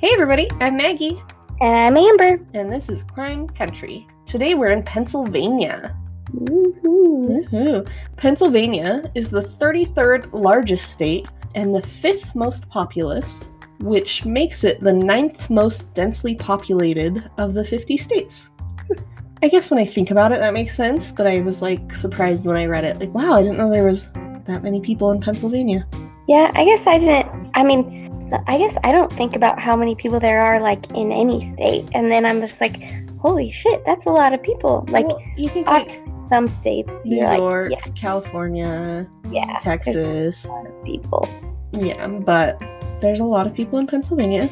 Hey, everybody, I'm Maggie, And I'm Amber. and this is Crime Country. Today we're in Pennsylvania. Woohoo. Woohoo. Pennsylvania is the 33rd largest state and the fifth most populous, which makes it the ninth most densely populated of the 50 states. I guess when I think about it, that makes sense, but I was like surprised when I read it. Like, wow, I didn't know there was that many people in Pennsylvania. Yeah, I guess I didn't. I mean, so- I guess I don't think about how many people there are like in any state, and then I'm just like, holy shit, that's a lot of people. Like Well, you think like some states, New York, like, California, yeah, yeah, Texas. a lot of people. Yeah, but there's a lot of people in Pennsylvania,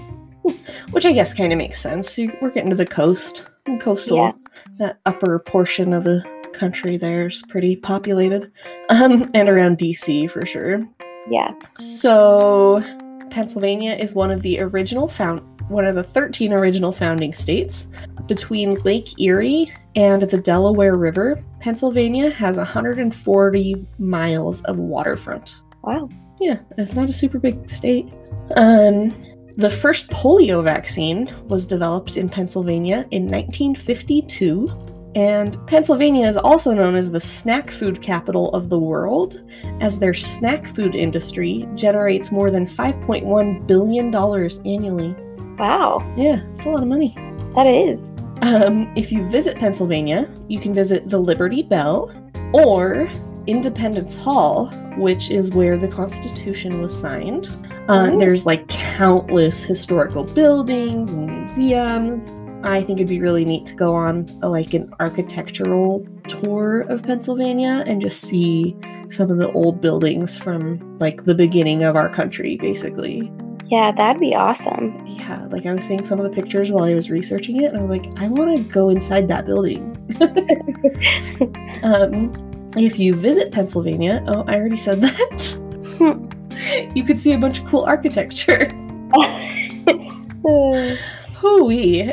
which I guess kind of makes sense. We're getting to the coast, coastal, Yeah. that upper portion of the country there's pretty populated, um, and around DC for sure. Yeah. So, Pennsylvania is one of the original found one of the 13 original founding states. Between Lake Erie and the Delaware River, Pennsylvania has 140 miles of waterfront. Wow. Yeah, it's not a super big state. Um, the first polio vaccine was developed in Pennsylvania in 1952, and Pennsylvania is also known as the snack food capital of the world, as their snack food industry generates more than $5.1 billion annually. Wow. Yeah, it's a lot of money. That is. Um, if you visit Pennsylvania, you can visit the Liberty Bell or Independence Hall, which is where the Constitution was signed. Uh, there's like countless historical buildings and museums. I think it'd be really neat to go on a, like an architectural tour of Pennsylvania and just see some of the old buildings from like the beginning of our country, basically. Yeah, that'd be awesome. Yeah, like I was seeing some of the pictures while I was researching it, and I was like, I want to go inside that building. um, if you visit Pennsylvania, oh, I already said that. you could see a bunch of cool architecture. Hooey.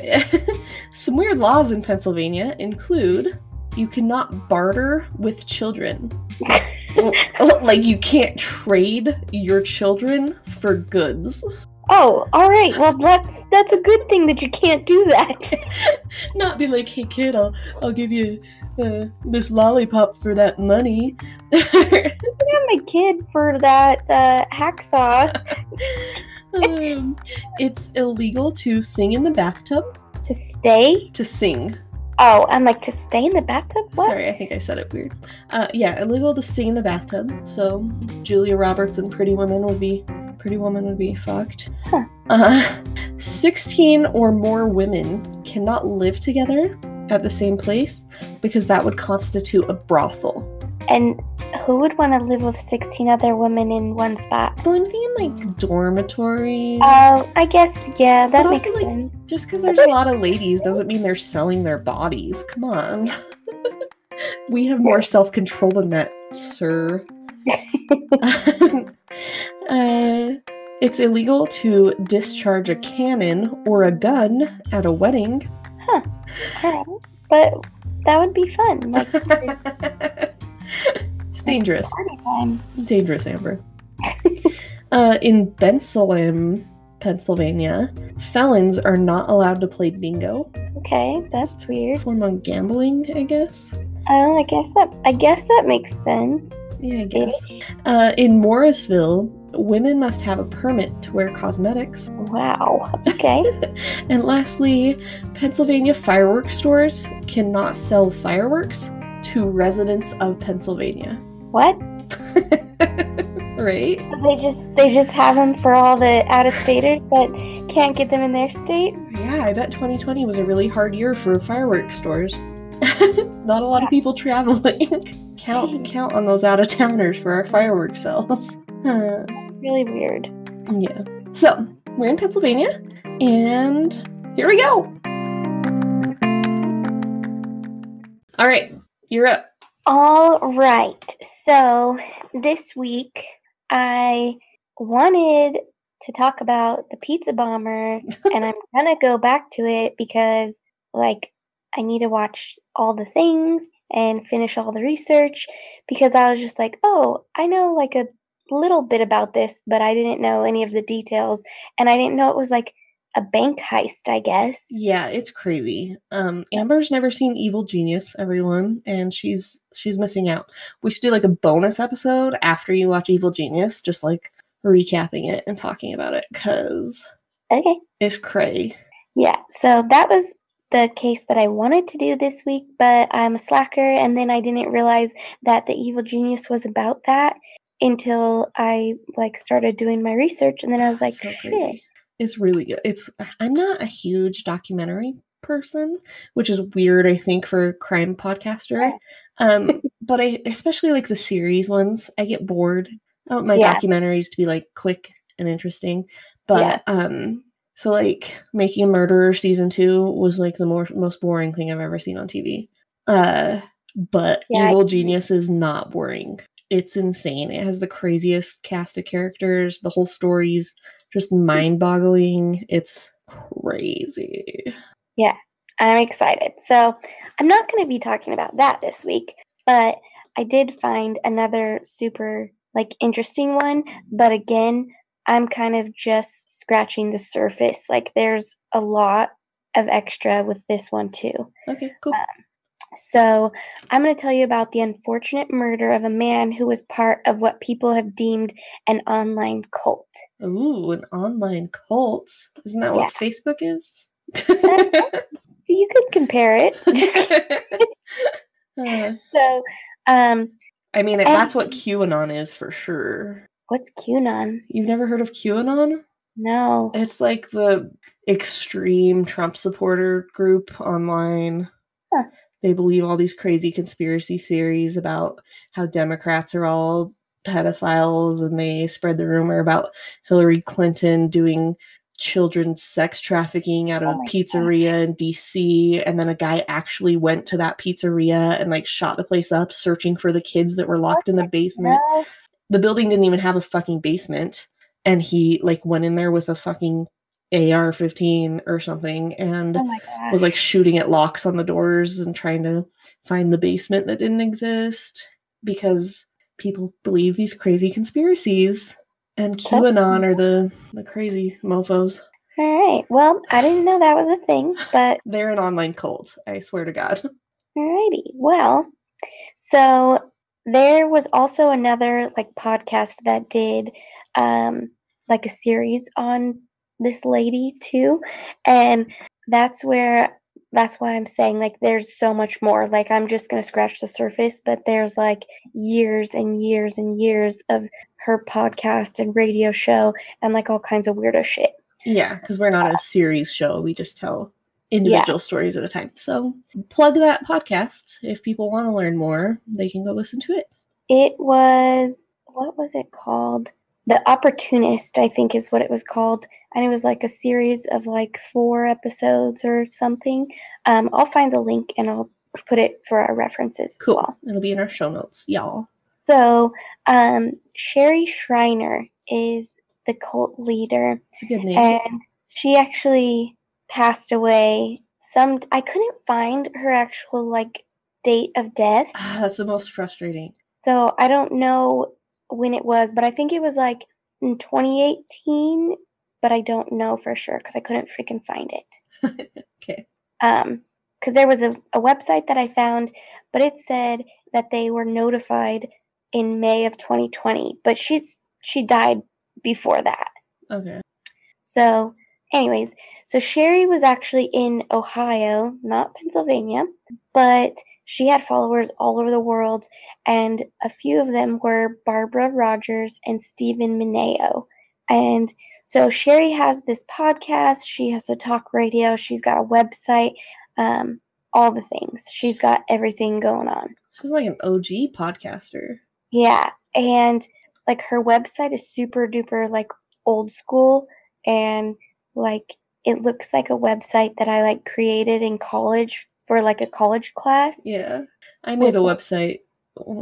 Some weird laws in Pennsylvania include you cannot barter with children. like you can't trade your children for goods. oh, all right. Well, that's that's a good thing that you can't do that. Not be like, hey kid, I'll I'll give you uh, this lollipop for that money. I'm a kid for that uh, hacksaw um, it's illegal to sing in the bathtub. to stay. To sing. Oh, I'm like to stay in the bathtub. What? Sorry, I think I said it weird. Uh, yeah, illegal to sing in the bathtub. So Julia Roberts and Pretty Woman would be Pretty Woman would be fucked. Huh. Uh, Sixteen or more women cannot live together at the same place because that would constitute a brothel. And who would want to live with 16 other women in one spot? But I'm thinking like dormitories. Oh, I guess yeah, that But makes also, like, sense. Just because there's a lot of ladies doesn't mean they're selling their bodies. Come on. we have more self control than that, sir. uh, it's illegal to discharge a cannon or a gun at a wedding. All right, but that would be fun. Like it's dangerous. time. Dangerous, Amber. uh, in Bensalem, Pennsylvania, felons are not allowed to play bingo. Okay, that's weird. Form of gambling, I guess. Oh, I guess that I guess that makes sense. Yeah, I guess. Uh, in Morrisville, women must have a permit to wear cosmetics. Wow. Okay. And lastly, Pennsylvania fireworks stores cannot sell fireworks to residents of Pennsylvania. what? right? So they just they just have them for all the out of staters, but can't get them in their state. Yeah, I bet 2020 was a really hard year for fireworks stores. Not a lot of people traveling. count count on those out of towners for our fireworks sales. Really weird. yeah. So we're in Pennsylvania, and here we go. All right, you're up. All right. So this week I wanted to talk about the pizza bomber and I'm going to go back to it because like I need to watch all the things and finish all the research because I was just like, "Oh, I know like a little bit about this, but I didn't know any of the details and I didn't know it was like a bank heist, I guess. Yeah, it's crazy. Um, Amber's never seen Evil Genius, everyone, and she's she's missing out. We should do like a bonus episode after you watch Evil Genius, just like recapping it and talking about it, cause Okay. it's cray. Yeah. So that was the case that I wanted to do this week, but I'm a slacker, and then I didn't realize that the Evil Genius was about that until I like started doing my research, and then I was like, so shit. It's really good. It's I'm not a huge documentary person, which is weird, I think, for a crime podcaster. Um, but I especially like the series ones. I get bored. I want my Yeah. documentaries to be like quick and interesting. But um so like Making a Murderer season two was like the more most boring thing I've ever seen on TV. Uh but Yeah, Evil can- Genius is not boring. It's insane. It has the craziest cast of characters. The whole story's just mind boggling. It's crazy. Yeah, I'm excited. So I'm not going to be talking about that this week, but I did find another super like interesting one. But again, I'm kind of just scratching the surface. Like there's a lot of extra with this one too. Okay, cool. Um, So, I'm going to tell you about the unfortunate murder of a man who was part of what people have deemed an online cult. Ooh, an online cult. Isn't that what Facebook is? You could compare it. Uh, so, um, I mean, And- that's what QAnon is for sure. what's QAnon? You've never heard of QAnon? No. It's like the extreme Trump supporter group online. Huh. They believe all these crazy conspiracy theories about how Democrats are all pedophiles and they spread the rumor about Hillary Clinton doing children's sex trafficking out of Oh a pizzeria in DC and then a guy actually went to that pizzeria and like shot the place up searching for the kids that were locked in the basement. The building didn't even have a fucking basement and he like went in there with a fucking AR-15 or something and Oh was like shooting at locks on the doors and trying to find the basement that didn't exist because people believe these crazy conspiracies and QAnon are the the crazy mofos. All right. Well, I didn't know that was a thing, but They're an online cult, I swear to god. Alrighty. Well, so there was also another like podcast that did um like a series on this lady too. And that's where that's why I'm saying like there's so much more. Like I'm just gonna scratch the surface, but there's like years and years and years of her podcast and radio show and like all kinds of weirdo shit. Yeah, because we're not a series show. We just tell individual stories at a time. So plug that podcast. If people want to learn more, they can go listen to it. It was what was it called? The Opportunist, I think is what it was called. And it was like a series of like four episodes or something. Um, I'll find the link and I'll put it for our references Cool. as well. It'll be in our show notes, y'all. So um, Sherry Shriner is the cult leader It's a good name. and she actually passed away some I couldn't find her actual like date of death. Ah, that's the most frustrating. So I don't know when it was, but I think it was like in 2018, but I don't know for sure because I couldn't freaking find it. Okay. Um, because there was a, a website that I found, but it said that they were notified in May of 2020, but she's she died before that. Okay. So, anyways, so Sherry was actually in Ohio, not Pennsylvania, but she had followers all over the world, and a few of them were Barbara Rogers and Stephen Mineo. And so Sherry has this podcast, she has a talk radio, she's got a website, um, all the things. She's got everything going on. She's like an OG podcaster. Yeah, and like her website is super duper like old school and like it looks like a website that I like created in college for like a college class. Yeah. I made a website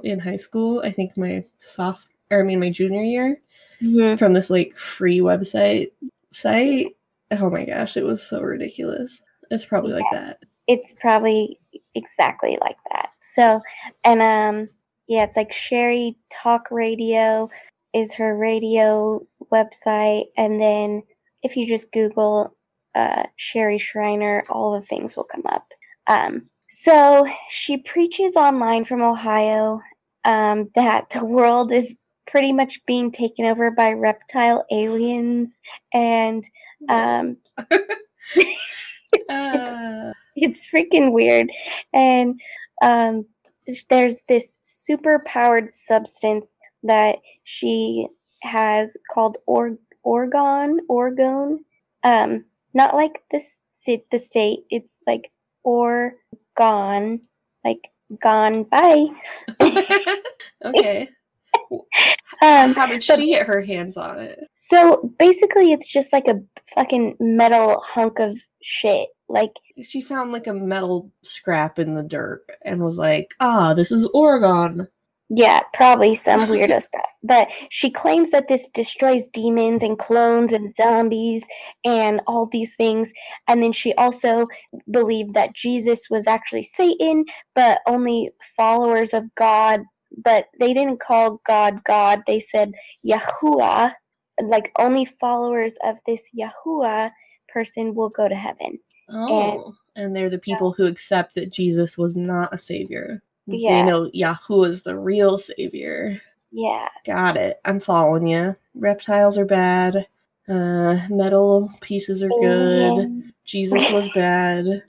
in high school, I think my soft or I mean my junior year, Mhm. from this like free website site. Oh my gosh, it was so ridiculous. It's probably like that. It's probably exactly like that. So, and um yeah, it's like Sherry Talk Radio is her radio website and then if you just google uh, Sherry Shriner, all the things will come up. Um, so she preaches online from Ohio um, that the world is pretty much being taken over by reptile aliens and um, Uh, it's freaking weird and um, there's this super powered substance that she has called or- orgone Oregon. um not like this the state it's like or gone, like gone bye okay. um How did but- she get her hands on it? so basically it's just like a fucking metal hunk of shit like She found like a metal scrap in the dirt and was like, ah, this is orgone. Yeah, probably some weirdo stuff. But she claims that this destroys demons and clones and zombies and all these things. And then she also believed that Jesus was actually Satan, but only followers of God. But they didn't call God God. They said Yahuwah. Like only followers of this Yahuwah person will go to heaven. Oh. And they're the people who accept that Jesus was not a savior. They Yeah. know Yahuwah is the real savior. Yeah. Got it. I'm following you. Reptiles are bad. Uh, metal pieces are good. Jesus was bad.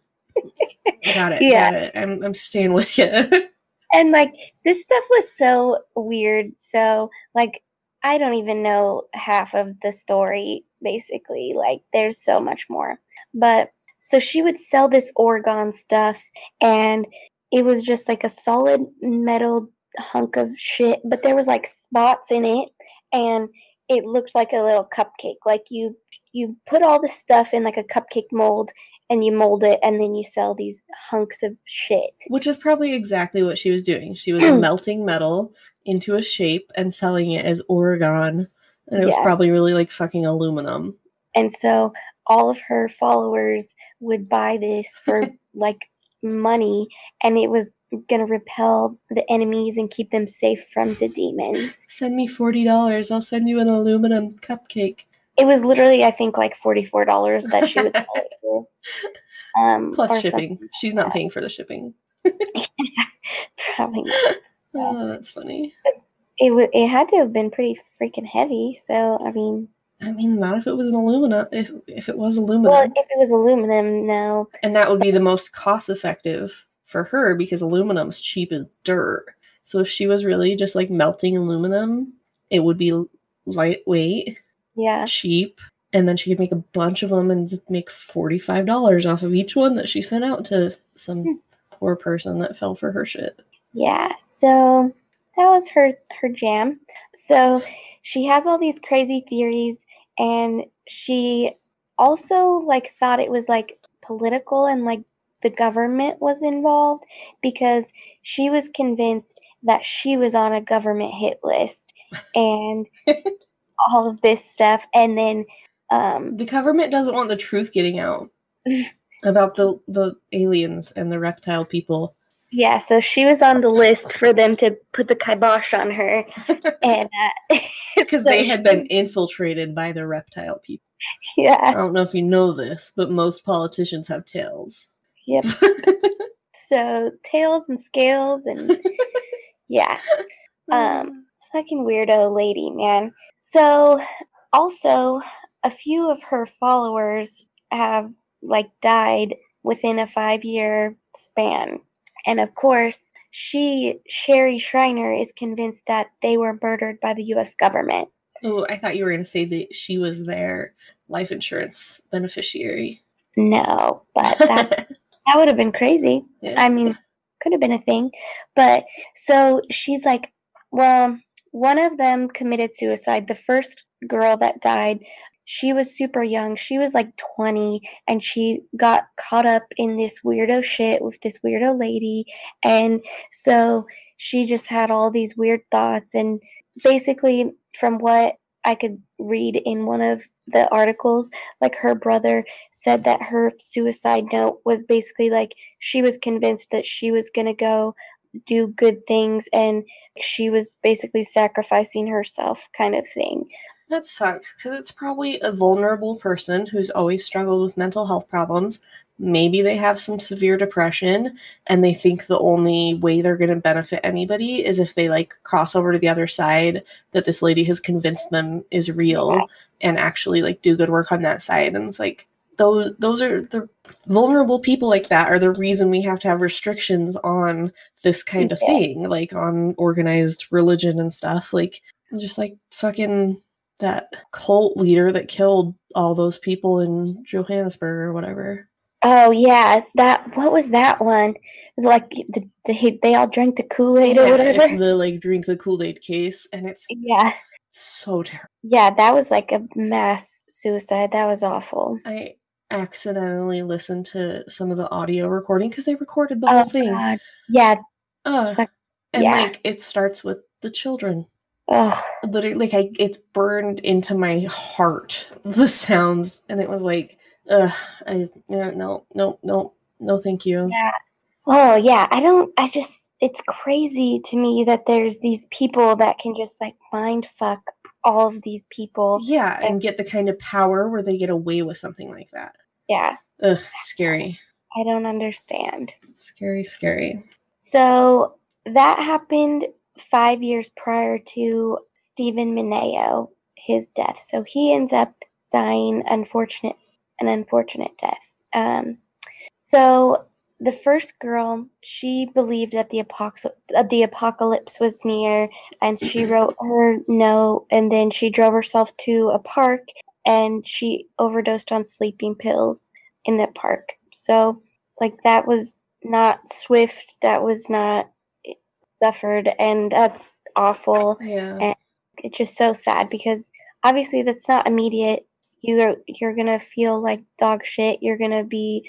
Got it. Yeah. Got it. I'm I'm staying with you. and like this stuff was so weird so like i don't even know half of the story basically like there's so much more but so she would sell this orgone stuff and it was just like a solid metal hunk of shit but there was like spots in it and it looked like a little cupcake like you you put all the stuff in like a cupcake mold and you mold it and then you sell these hunks of shit Which is probably exactly what she was doing. She was melting metal into a shape and selling it as orgone. And it was probably really like fucking aluminum. And so all of her followers would buy this for like money and it was to repel the enemies and keep them safe from the demons. Send me forty dollars. I'll send you an aluminum cupcake. It was literally I think like $44 that she would sell it for. Um Plus shipping. something She's not paying for the shipping. Probably not. Oh, that's funny. It wa it had to have been pretty freaking heavy. So I mean, I mean, not if it was an aluminum. If if it was aluminum, well, if it was aluminum, no. and that would be the most cost effective for her because aluminum's cheap as dirt. So if she was really just like melting aluminum, it would be lightweight, Yeah. cheap, and then she could make a bunch of them and make forty five dollars off of each one that she sent out to Hmm. some poor person that fell for her shit. Yeah, so that was her her jam. So she has all these crazy theories and she also like thought it was like political and like the government was involved because she was convinced that she was on a government hit list and all of this stuff and then um The government doesn't want the truth getting out about the the aliens and the reptile people. Yeah so she was on the list for them to put the kibosh on her and uh, because so they had she- been infiltrated by the reptile people. Yeah, I don't know if you know this, but most politicians have tails. Yep. so tails and scales and yeah, Um, fucking weirdo lady, man. So also a few of her followers have like died within a 5-year span. And of course, she Sherry Shriner is convinced that they were murdered by the US government. oh, I thought you were going to say that she was their life insurance beneficiary. No, but that that would have been crazy. Yeah. I mean, could have been a thing. But so she's like, well, one of them committed suicide. The first girl that died, she was super young. She was like 20 and she got caught up in this weirdo shit with this weirdo lady. And so she just had all these weird thoughts. And basically, from what I could read in one of the articles, like her brother said that her suicide note was basically like she was convinced that she was going to go do good things and she was basically sacrificing herself kind of thing That sucks because it's probably a vulnerable person who's always struggled with mental health problems. Maybe they have some severe depression and they think the only way they're going to benefit anybody is if they like cross over to the other side that this lady has convinced them is real and actually like do good work on that side. And it's like, those those are the vulnerable people like that are the reason we have to have restrictions on this kind of Yeah. thing like on organized religion and stuff like just like fucking that cult leader that killed all those people in Johannesburg or whatever. Oh yeah, that what was that one? Like the, the they all drank the Kool Aid or whatever. It's the like drink the Kool-Aid case and it's yeah, so terrible. yeah, that was like a mass suicide. That was awful. I accidentally listened to some of the audio recording because they recorded the Oh whole thing. god, yeah, fuck- and yeah. like it starts with the children. Ugh, literally like I it's burned into my heart the sounds and it was like uh I yeah, no no no no thank you. yeah. Oh yeah, I don't. I just it's crazy to me that there's these people that can just like mind fuck all of these people. Yeah, and get the kind of power where they get away with something like that. Yeah, Ugh, scary. I don't understand. Scary, scary. So that happened five years prior to Stephen Mineo, his death. So he ends up dying unfortunate an unfortunate death. Um, so the first girl, she believed that the apox- uh, the apocalypse was near, and she wrote her note, and then she drove herself to a park, and she overdosed on sleeping pills in the park. So, like that was not swift. That was not suffered, and that's awful. Yeah. It's just so sad because obviously that's not immediate. You're you're gonna feel like dog shit. You're gonna be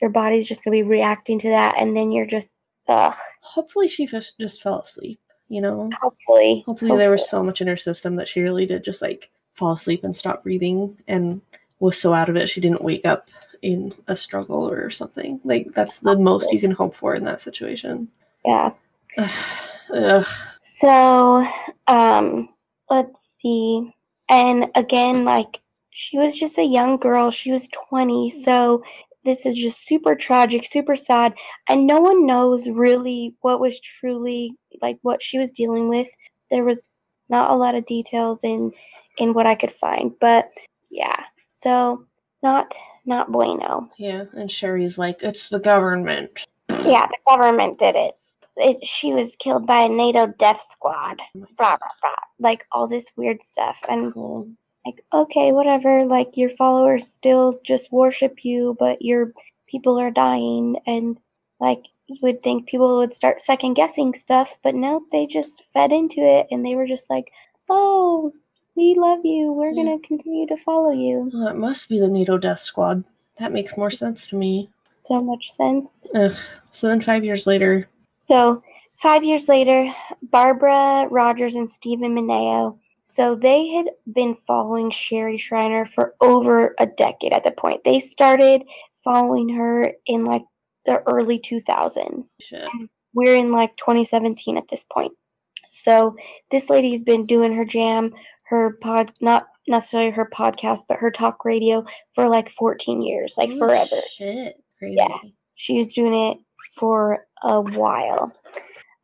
your body's just gonna be reacting to that, and then you're just ugh. Hopefully she just just fell asleep, you know. Hopefully, Hopefully there was so much in her system that she really did just like fall asleep and stop breathing and was so out of it she didn't wake up in a struggle or something. Like that's the most you can hope for in that situation. yeah. Ugh. So, um, let's see. And again, like she was just a young girl. She was 20. So this is just super tragic, super sad. And no one knows really what was truly like what she was dealing with. There was not a lot of details in in what I could find. But yeah. So not not bueno. Yeah, and Sherry's like, it's the government. Yeah, the government did it. It she was killed by a NATO death squad. Oh Blah blah blah. Like all this weird stuff. And Cool. like okay whatever like your followers still just worship you but your people are dying and like you would think people would start second guessing stuff but no they just fed into it and they were just like oh we love you we're Yeah. gonna continue to follow you Well, it must be the NATO Death Squad. That makes more sense to me. so much sense Ugh. So then five years later, So, five years later, Barbara Rogers and Stephen Mineo. So, they had been following Sherry Shriner for over a decade at the point. They started following her in like the early 2000s. We're in like 2017 at this point. So, this lady's been doing her jam, her pod, not necessarily her podcast, but her talk radio for like 14 years, like Oh, forever Shit. Crazy. Yeah. she was doing it for a while.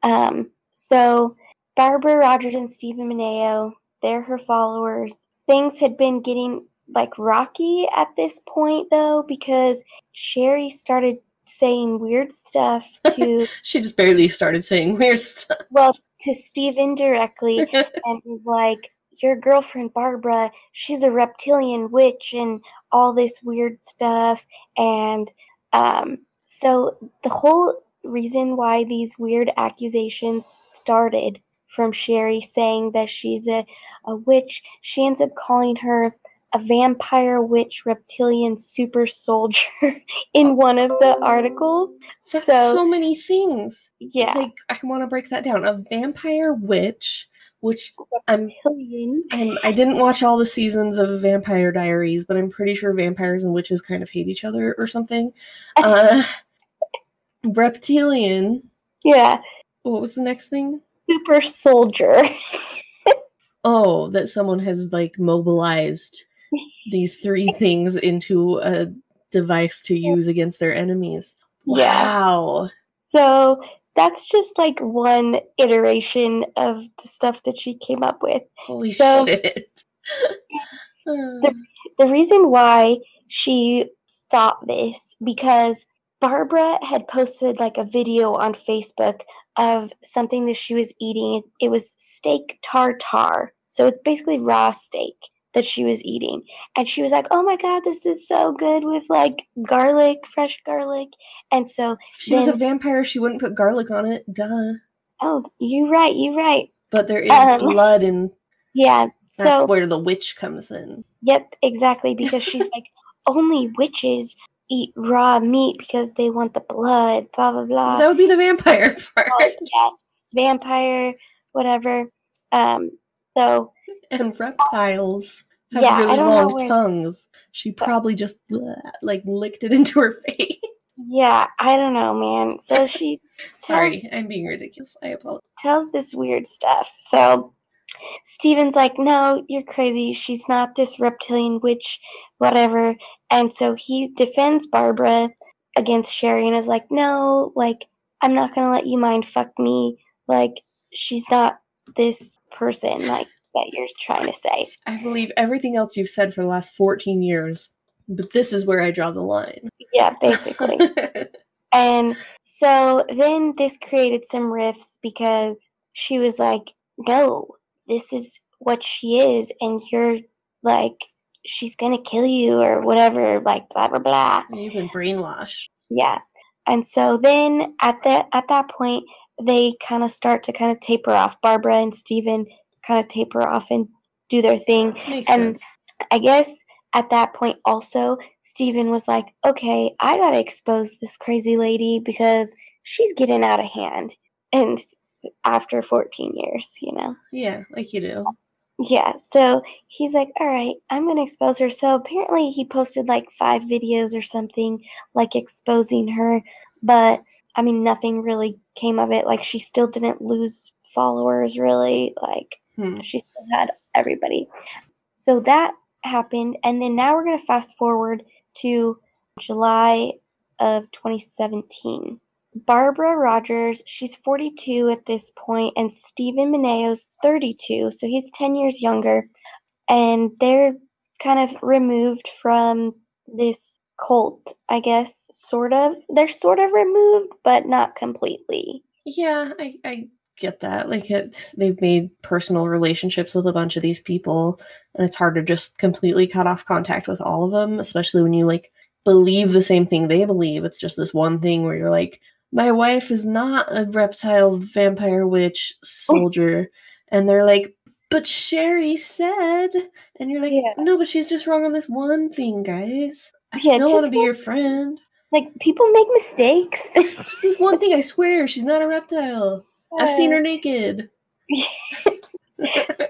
Um, so Barbara Rogers and Stephen Mineo, they're her followers. Things had been getting like rocky at this point though, because Sherry started saying weird stuff to She just barely started saying weird stuff. well to Steve indirectly and like your girlfriend Barbara, she's a reptilian witch and all this weird stuff and um so the whole reason why these weird accusations started from Sherry saying that she's a, a witch, she ends up calling her a vampire witch reptilian super soldier in one of the articles. That's So- so, many things. Yeah. Like I want to break that down. A vampire witch, which I'm reptilian. I'm, I didn't watch all the seasons of Vampire Diaries, but I'm pretty sure vampires and witches kind of hate each other or something. Uh, reptilian. Yeah. What was the next thing? Super soldier. oh, that someone has like mobilized these three things into a device to use against their enemies. Yeah. Wow. So that's just like one iteration of the stuff that she came up with. Holy So- shit. The reason why she thought this because Barbara had posted like a video on Facebook of something that she was eating. It was steak tartare. So it's basically raw steak that she was eating. And she was like, "Oh my god, this is so good with like garlic, fresh garlic." And so, she was a vampire, she wouldn't put garlic on it. Duh. oh, you're right, You're right. But there is Um, blood, and Yeah. that's So, where the witch comes in. Yep, exactly. Because she's like, only witches eat raw meat because they want the blood, blah, blah, blah. that would be the vampire part. Oh, yeah, vampire, whatever. Um, so, and reptiles have Yeah, really long where- tongues. She probably just bleh, like licked it into her face. yeah, I don't know, man. So she Sorry, I'm being ridiculous. I apologize. tells this weird stuff. So Steven's like, no, you're crazy. She's not this reptilian witch, whatever. And so he defends Barbara against Sherry and is like, no, like, I'm not going to let you mind fuck me. Like, she's not this person, like, that you're trying to say. I believe everything else you've said for the last 14 years, but this is where I draw the line. Yeah, basically. And so then this created some rifts because she was like, no, this is what she is, and you're like, she's gonna kill you or whatever, like blah blah blah. You've been brainwashed. Yeah. And so then at that at that point, they kind of start to kind of taper off. Barbara and Steven kind of taper off and do their thing. Makes And- sense. I guess at that point also Steven was like, "Okay, I got to expose this crazy lady because she's getting out of hand." And after 14 years, you know. Yeah, like you do. Yeah, so he's like, "All right, I'm going to expose her." So apparently he posted like 5 videos or something like exposing her, but I mean nothing really came of it. Like she still didn't lose followers really, like Hmm. she still had everybody. So that happened, and then now we're gonna fast forward to July of 2017. Barbara Rogers, she's 42 at this point, and Stephen Mineo's 32, so he's 10 years younger, and they're kind of removed from this cult, I guess, sort of. They're sort of removed, but not completely. Yeah, I, I get that. Like it's they've made personal relationships with a bunch of these people, and it's hard to just completely cut off contact with all of them, especially when you like believe the same thing they believe. It's just this one thing where you're like, my wife is not a reptile vampire witch oh. soldier, and they're like, but Sherry said, and you're like, Yeah. no, but she's just wrong on this one thing, guys. I Yeah, still want to be your friend. Like, people make mistakes. Just this one thing. I swear, she's not a reptile. I've seen her naked.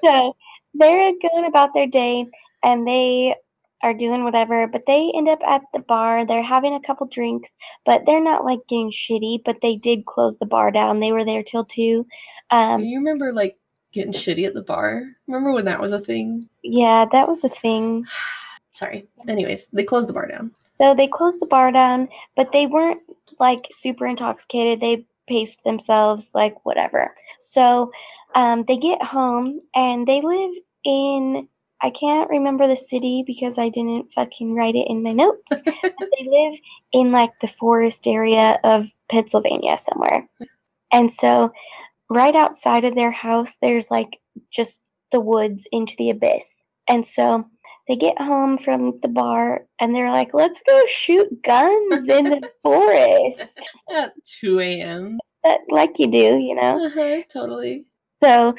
so they're going about their day and they are doing whatever, but they end up at the bar. They're having a couple drinks, but they're not like getting shitty, but they did close the bar down. They were there till two. Um, you remember like getting shitty at the bar? Remember when that was a thing? yeah, that was a thing. Sorry. Anyways, they closed the bar down. So they closed the bar down, but they weren't like super intoxicated. They paced themselves, like whatever. So um, they get home and they live in, I can't remember the city because I didn't fucking write it in my notes. but they live in like the forest area of Pennsylvania somewhere. And so right outside of their house, there's like just the woods into the abyss. And so they get home from the bar and they're like, let's go shoot guns in the forest. At 2 a.m. But like you do, you know? Uh-huh, totally. So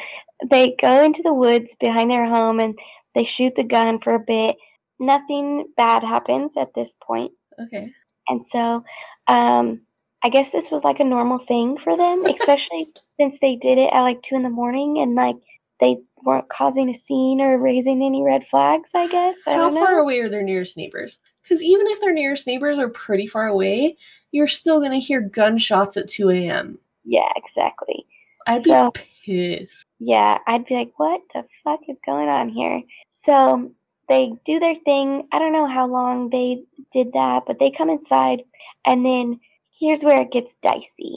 they go into the woods behind their home and they shoot the gun for a bit. Nothing bad happens at this point. Okay. And so um, I guess this was like a normal thing for them, especially since they did it at like two in the morning and like they weren't causing a scene or raising any red flags, I guess. I How far away are their nearest neighbors? Because even if their nearest neighbors are pretty far away, you're still going to hear gunshots at 2 a.m. Yeah, exactly. I'd So- be pissed. Yeah, I'd be like, what the fuck is going on here? So they do their thing. I don't know how long they did that, but they come inside, and then here's where it gets dicey.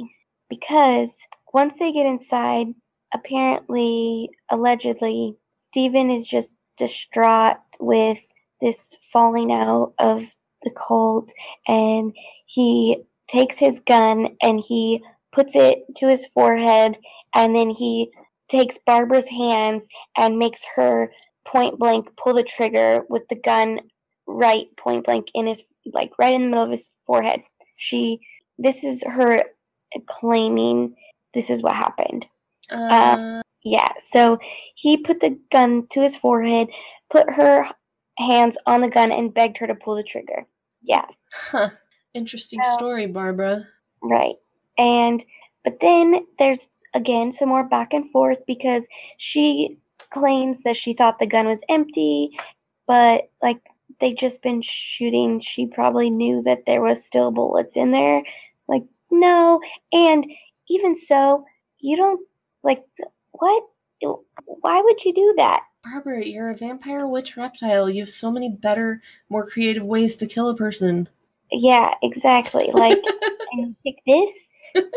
Because once they get inside, apparently, allegedly, Steven is just distraught with this falling out of the cult, and he takes his gun and he puts it to his forehead, and then he takes Barbara's hands and makes her point blank pull the trigger with the gun right point blank in his like right in the middle of his forehead. She this is her claiming this is what happened. Uh, Yeah, so he put the gun to his forehead, put her hands on the gun and begged her to pull the trigger. Yeah, huh. Interesting So- story, Barbara. Right. And but then there's again some more back and forth because she claims that she thought the gun was empty, but like they just been shooting, she probably knew that there was still bullets in there. Like no, and even so, you don't like what? Why would you do that? Barbara, you're a vampire witch reptile. You have so many better, more creative ways to kill a person. Yeah, exactly. Like and you pick this.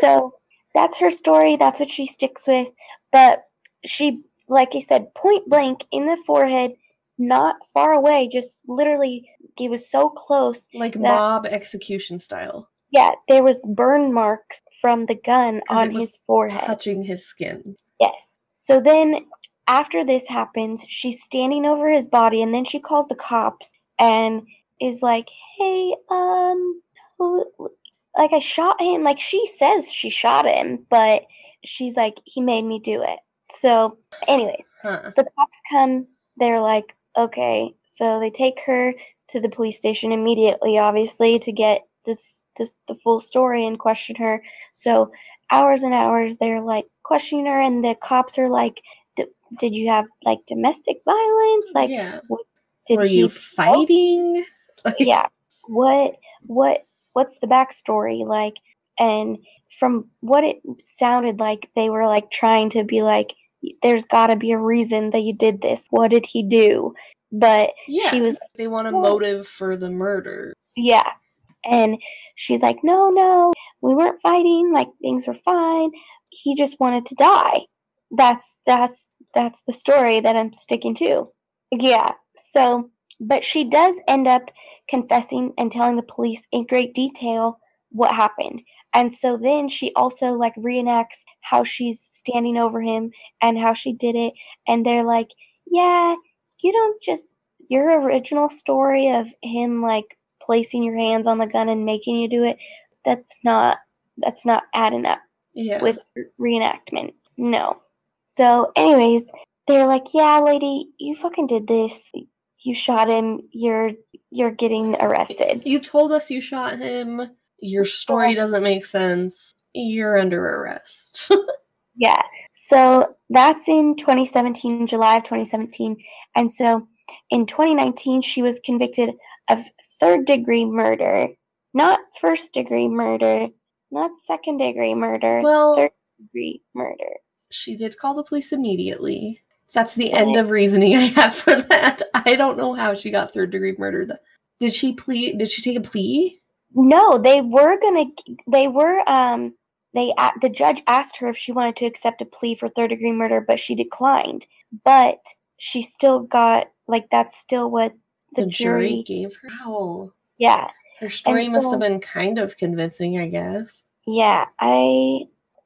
So that's her story. That's what she sticks with. But she, like I said, point blank in the forehead, not far away, just literally, he was so close. like That- mob execution style. Yeah, there was burn marks from the gun on his forehead. Touching his skin. Yes. So then, after this happens, she's standing over his body, and then she calls the cops and is like, "Hey, um, who- like I shot him. Like she says she shot him, but she's like, he made me do it." So, anyways, Huh. so the cops come. They're like, "Okay." So they take her to the police station immediately, obviously, to get this this the full story and question her. So hours and hours they're like questioning her and the cops are like "D- did you have like domestic violence like yeah. did Were you fighting? yeah what what what's the backstory like and from what it sounded like they were like trying to be like there's got to be a reason that you did this what did he do but Yeah. she was they want a motive for the murder. Yeah. And she's like, no, no, we weren't fighting. Like things were fine. He just wanted to die. That's that's that's the story that I'm sticking to. Yeah. So, but she does end up confessing and telling the police in great detail what happened. And so then she also like reenacts how she's standing over him and how she did it. And they're like, yeah, you don't just your original story of him like placing your hands on the gun and making you do it that's not that's not adding up Yeah. with reenactment no so anyways they're like yeah lady you fucking did this you shot him you're you're getting arrested you told us you shot him. Your story doesn't make sense. You're under arrest. Yeah. So that's in 2017, July of 2017. And so in 2019, she was convicted of third degree murder, not first degree murder, not second degree murder, well, third degree murder. she did call the police immediately. That's the end of reasoning I have for that. I don't know how she got third degree murder. Th- Did she plea? Did she take a plea? No, they were gonna. They were. Um. They. The judge asked her if she wanted to accept a plea for third degree murder, but she declined. But she still got like that's still what the, The, jury, jury. gave her. Wow. Yeah. Her story must have been kind of convincing, I guess. Yeah, I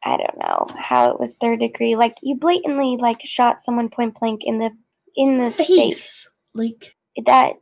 I don't know how it was third degree. Like you blatantly like shot someone point blank in the in the face. Face. Like, That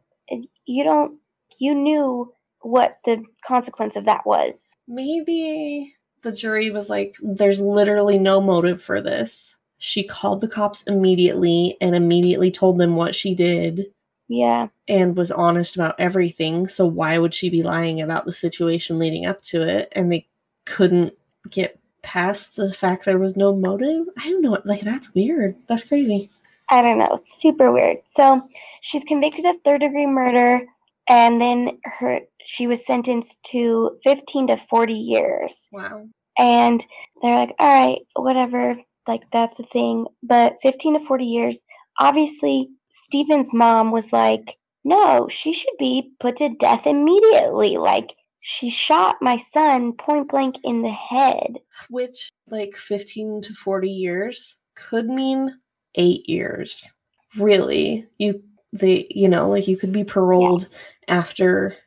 you don't you knew what the consequence of that was. maybe the jury was like, there's literally no motive for this. She called the cops immediately and immediately told them what she did Yeah. and was honest about everything. So why would she be lying about the situation leading up to it? And they couldn't get past the fact there was no motive. I don't know. Like that's weird. That's crazy. I don't know. It's super weird. So she's convicted of third degree murder and then her she was sentenced to 15 to 40 years. Wow. And they're like, "All right, whatever. like that's a thing. But 15 to 40 years, obviously, Stephen's mom was like, no, she should be put to death immediately. Like, she shot my son point blank in the head. Which, like, 15 to 40 years could mean eight years. Really. You, they, you know, like, you could be paroled yeah. after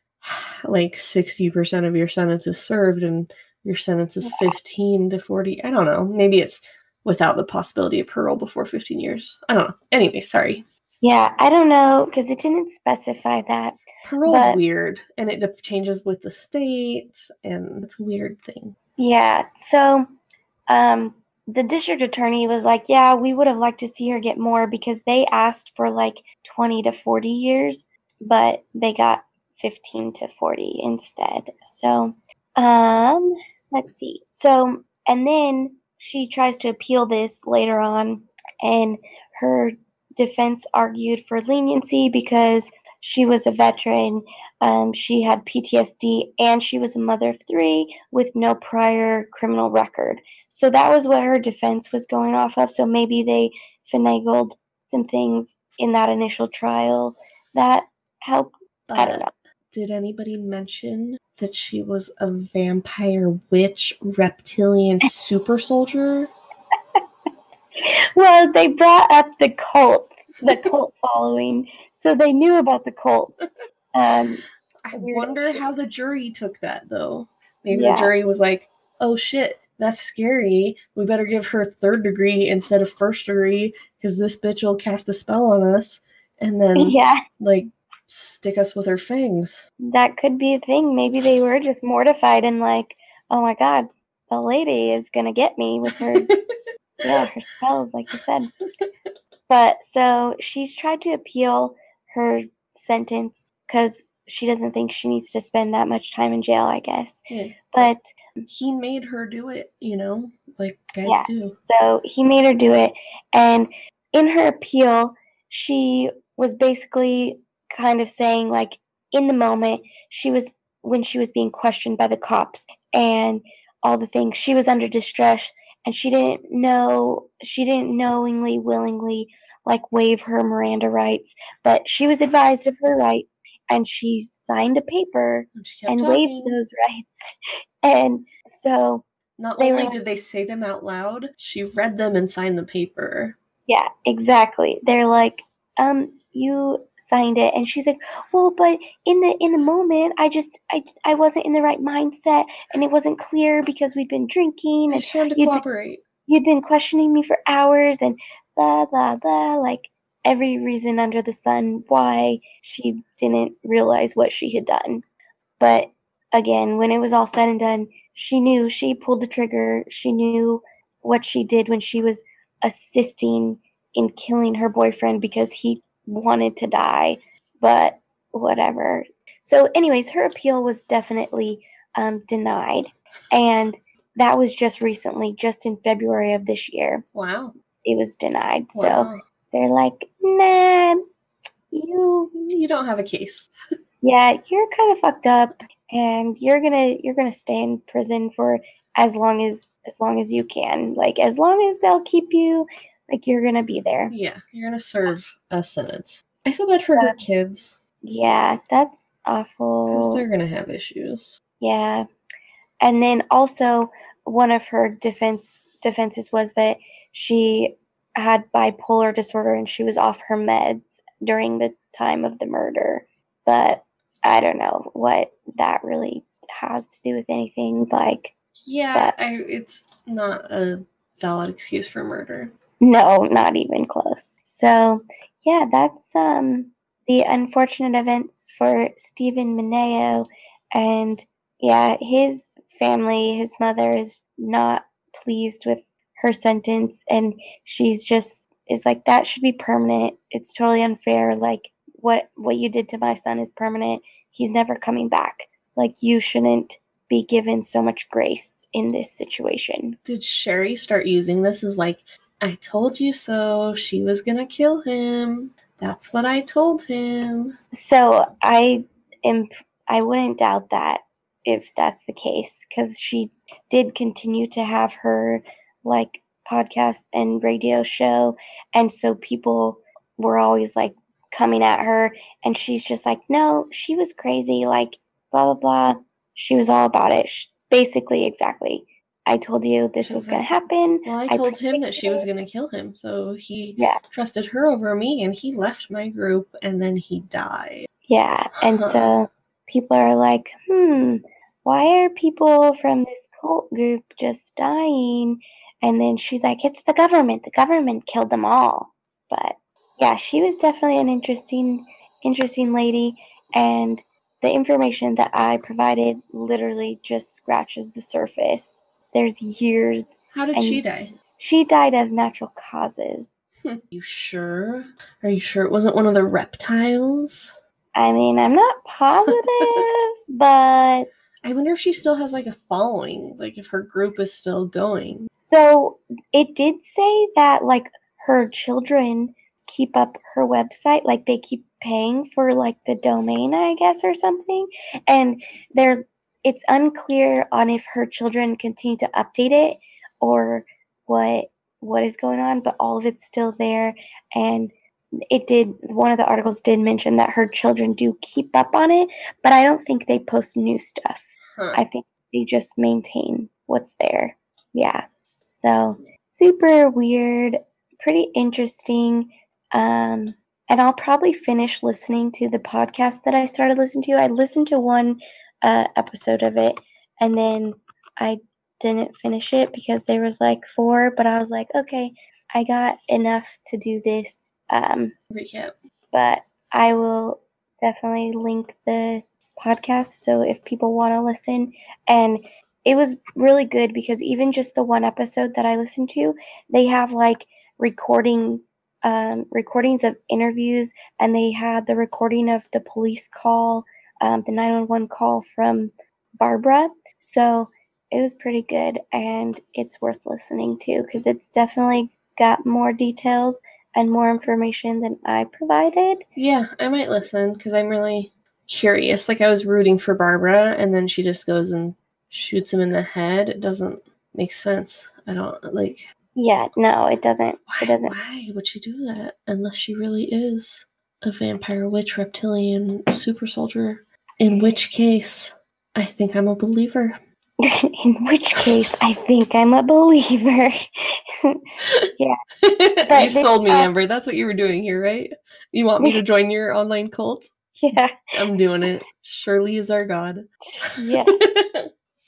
like 60% of your sentence is served and your sentence is yeah. 15 to 40. I don't know. Maybe it's without the possibility of parole before 15 years. I don't know. Anyway, sorry. Yeah, I don't know because it didn't specify that. Parole's but, weird and it changes with the states and it's a weird thing. Yeah. So um the district attorney was like, "Yeah, we would have liked to see her get more because they asked for like 20 to 40 years, but they got 15 to 40 instead." So, um let's see. So, and then she tries to appeal this later on, and her defense argued for leniency because she was a veteran, um, she had PTSD, and she was a mother of three with no prior criminal record. So that was what her defense was going off of. So maybe they finagled some things in that initial trial that helped. But I don't know. Did anybody mention that she was a vampire witch reptilian super soldier? well, they brought up the cult, the cult following, so they knew about the cult. Um, I wonder how the jury took that, though. Maybe yeah. the jury was like, "Oh shit, that's scary. We better give her third degree instead of first degree because this bitch will cast a spell on us." And then, yeah, like stick us with her fangs. That could be a thing. Maybe they were just mortified and like, oh my god, the lady is gonna get me with her, yeah, her spells, like you said. But so she's tried to appeal her sentence because she doesn't think she needs to spend that much time in jail, I guess. Yeah. But he made her do it, you know, like guys yeah, do. So he made her do it. And in her appeal, she was basically kind of saying like in the moment she was when she was being questioned by the cops and all the things she was under distress and she didn't know she didn't knowingly willingly like waive her miranda rights but she was advised of her rights and she signed a paper and, and waived those rights. And so not only were, did they say them out loud she read them and signed the paper. Yeah exactly. They're like um you signed it and she's like well but in the in the moment i just i i wasn't in the right mindset and it wasn't clear because we'd been drinking and trying to you'd cooperate. been, you'd been questioning me for hours and blah blah blah like every reason under the sun why she didn't realize what she had done but again when it was all said and done she knew she pulled the trigger she knew what she did when she was assisting in killing her boyfriend because he wanted to die, but whatever. So, anyways, her appeal was definitely um, denied, and that was just recently, just in February of this year. Wow. It was denied. Wow. So they're like, nah, you you don't have a case. yeah, you're kind of fucked up, and you're gonna you're gonna stay in prison for as long as as long as you can. Like as long as they'll keep you like you're gonna be there. Yeah, you're gonna serve a sentence. I feel bad for her kids. Yeah, that's awful. They're gonna have issues. Yeah, and then also one of her defense defenses was that she had bipolar disorder and she was off her meds during the time of the murder. But I don't know what that really has to do with anything. Like, yeah, but, I, it's not a valid excuse for murder. No, not even close. So, yeah, that's um the unfortunate events for Stephen Mineo and yeah, his family, his mother is not pleased with her sentence and she's just is like that should be permanent. It's totally unfair like what what you did to my son is permanent. He's never coming back. Like you shouldn't be given so much grace in this situation. Did Sherry start using this as like I told you so. She was going to kill him. That's what I told him. So I am I wouldn't doubt that if that's the case cuz she did continue to have her like podcast and radio show. And so people were always like coming at her. And she's just like, no, she was crazy. Like, blah, blah, blah. She was all about it. She, basically, exactly. I told you this was going to happen. Well, I told him that she was going to kill him. So he Yeah. trusted her over me and he left my group and then he died. Yeah. And Huh. so people are like, hmm, why are people from this cult group just dying? And then she's like, it's the government. The government killed them all. But yeah, she was definitely an interesting, interesting lady. And the information that I provided literally just scratches the surface. There's years. How did she die? She died of natural causes. Are You sure? Are you sure it wasn't one of the reptiles? I mean, I'm not positive, but I wonder if she still has like a following, like if her group is still going. So it did say that like her children keep up her website, like they keep paying for like the domain, I guess, or something. And they're it's unclear on if her children continue to update it or what what is going on, but all of it's still there. And it did one of the articles did mention that her children do keep up on it, but I don't think they post new stuff. Huh. I think they just maintain what's there. Yeah. So super weird, pretty interesting. Um, and I'll probably finish listening to the podcast that I started listening to. I listened to one uh, episode of it, and then I didn't finish it because there was like four. But I was like, okay, I got enough to do this. Um, Recap. but I will definitely link the podcast so if people want to listen and it was really good because even just the one episode that I listened to they have like recording um, recordings of interviews and they had the recording of the police call um, the 911 call from Barbara so it was pretty good and it's worth listening to because it's definitely got more details and more information than I provided. Yeah, I might listen because I'm really curious. Like I was rooting for Barbara, and then she just goes and shoots him in the head. It doesn't make sense. I don't like. Yeah, no, it doesn't. Why, It doesn't. why would she do that? Unless she really is a vampire, witch, reptilian, super soldier. In which case, I think I'm a believer. In which case, I think I'm a believer. Yeah. you sold me, uh, Amber. That's what you were doing here, right? You want me to join your online cult? yeah, I'm doing it. Shirley is our god. yeah.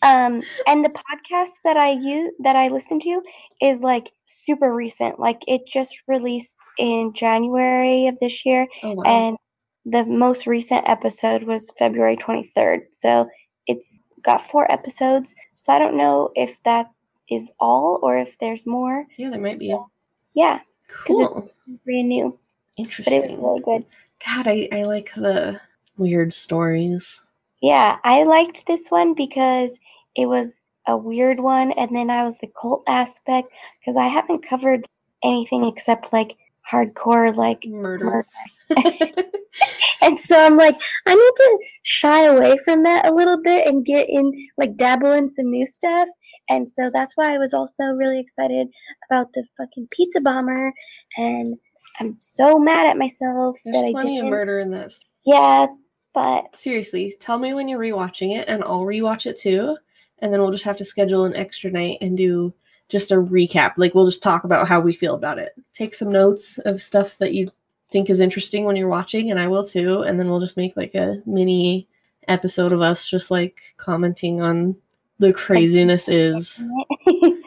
Um, and the podcast that I use that I listen to is like super recent. Like it just released in January of this year, oh wow. and the most recent episode was February 23rd. So it's got four episodes. So I don't know if that is all or if there's more. yeah, there might be. So, yeah, Cool. brand new, Interesting. but it was really good. God, I, I like the weird stories. Yeah, I liked this one because it was a weird one, and then I was the cult aspect because I haven't covered anything except like hardcore like Murder. murders. and so I'm like, I need to shy away from that a little bit and get in like dabble in some new stuff. And so that's why I was also really excited about the fucking pizza bomber and I'm so mad at myself There's that I plenty of didn't. murder in this. Yeah, but Seriously, tell me when you're rewatching it and I'll rewatch it too. And then we'll just have to schedule an extra night and do just a recap. Like we'll just talk about how we feel about it. Take some notes of stuff that you think is interesting when you're watching, and I will too. And then we'll just make like a mini episode of us just like commenting on the craziness is.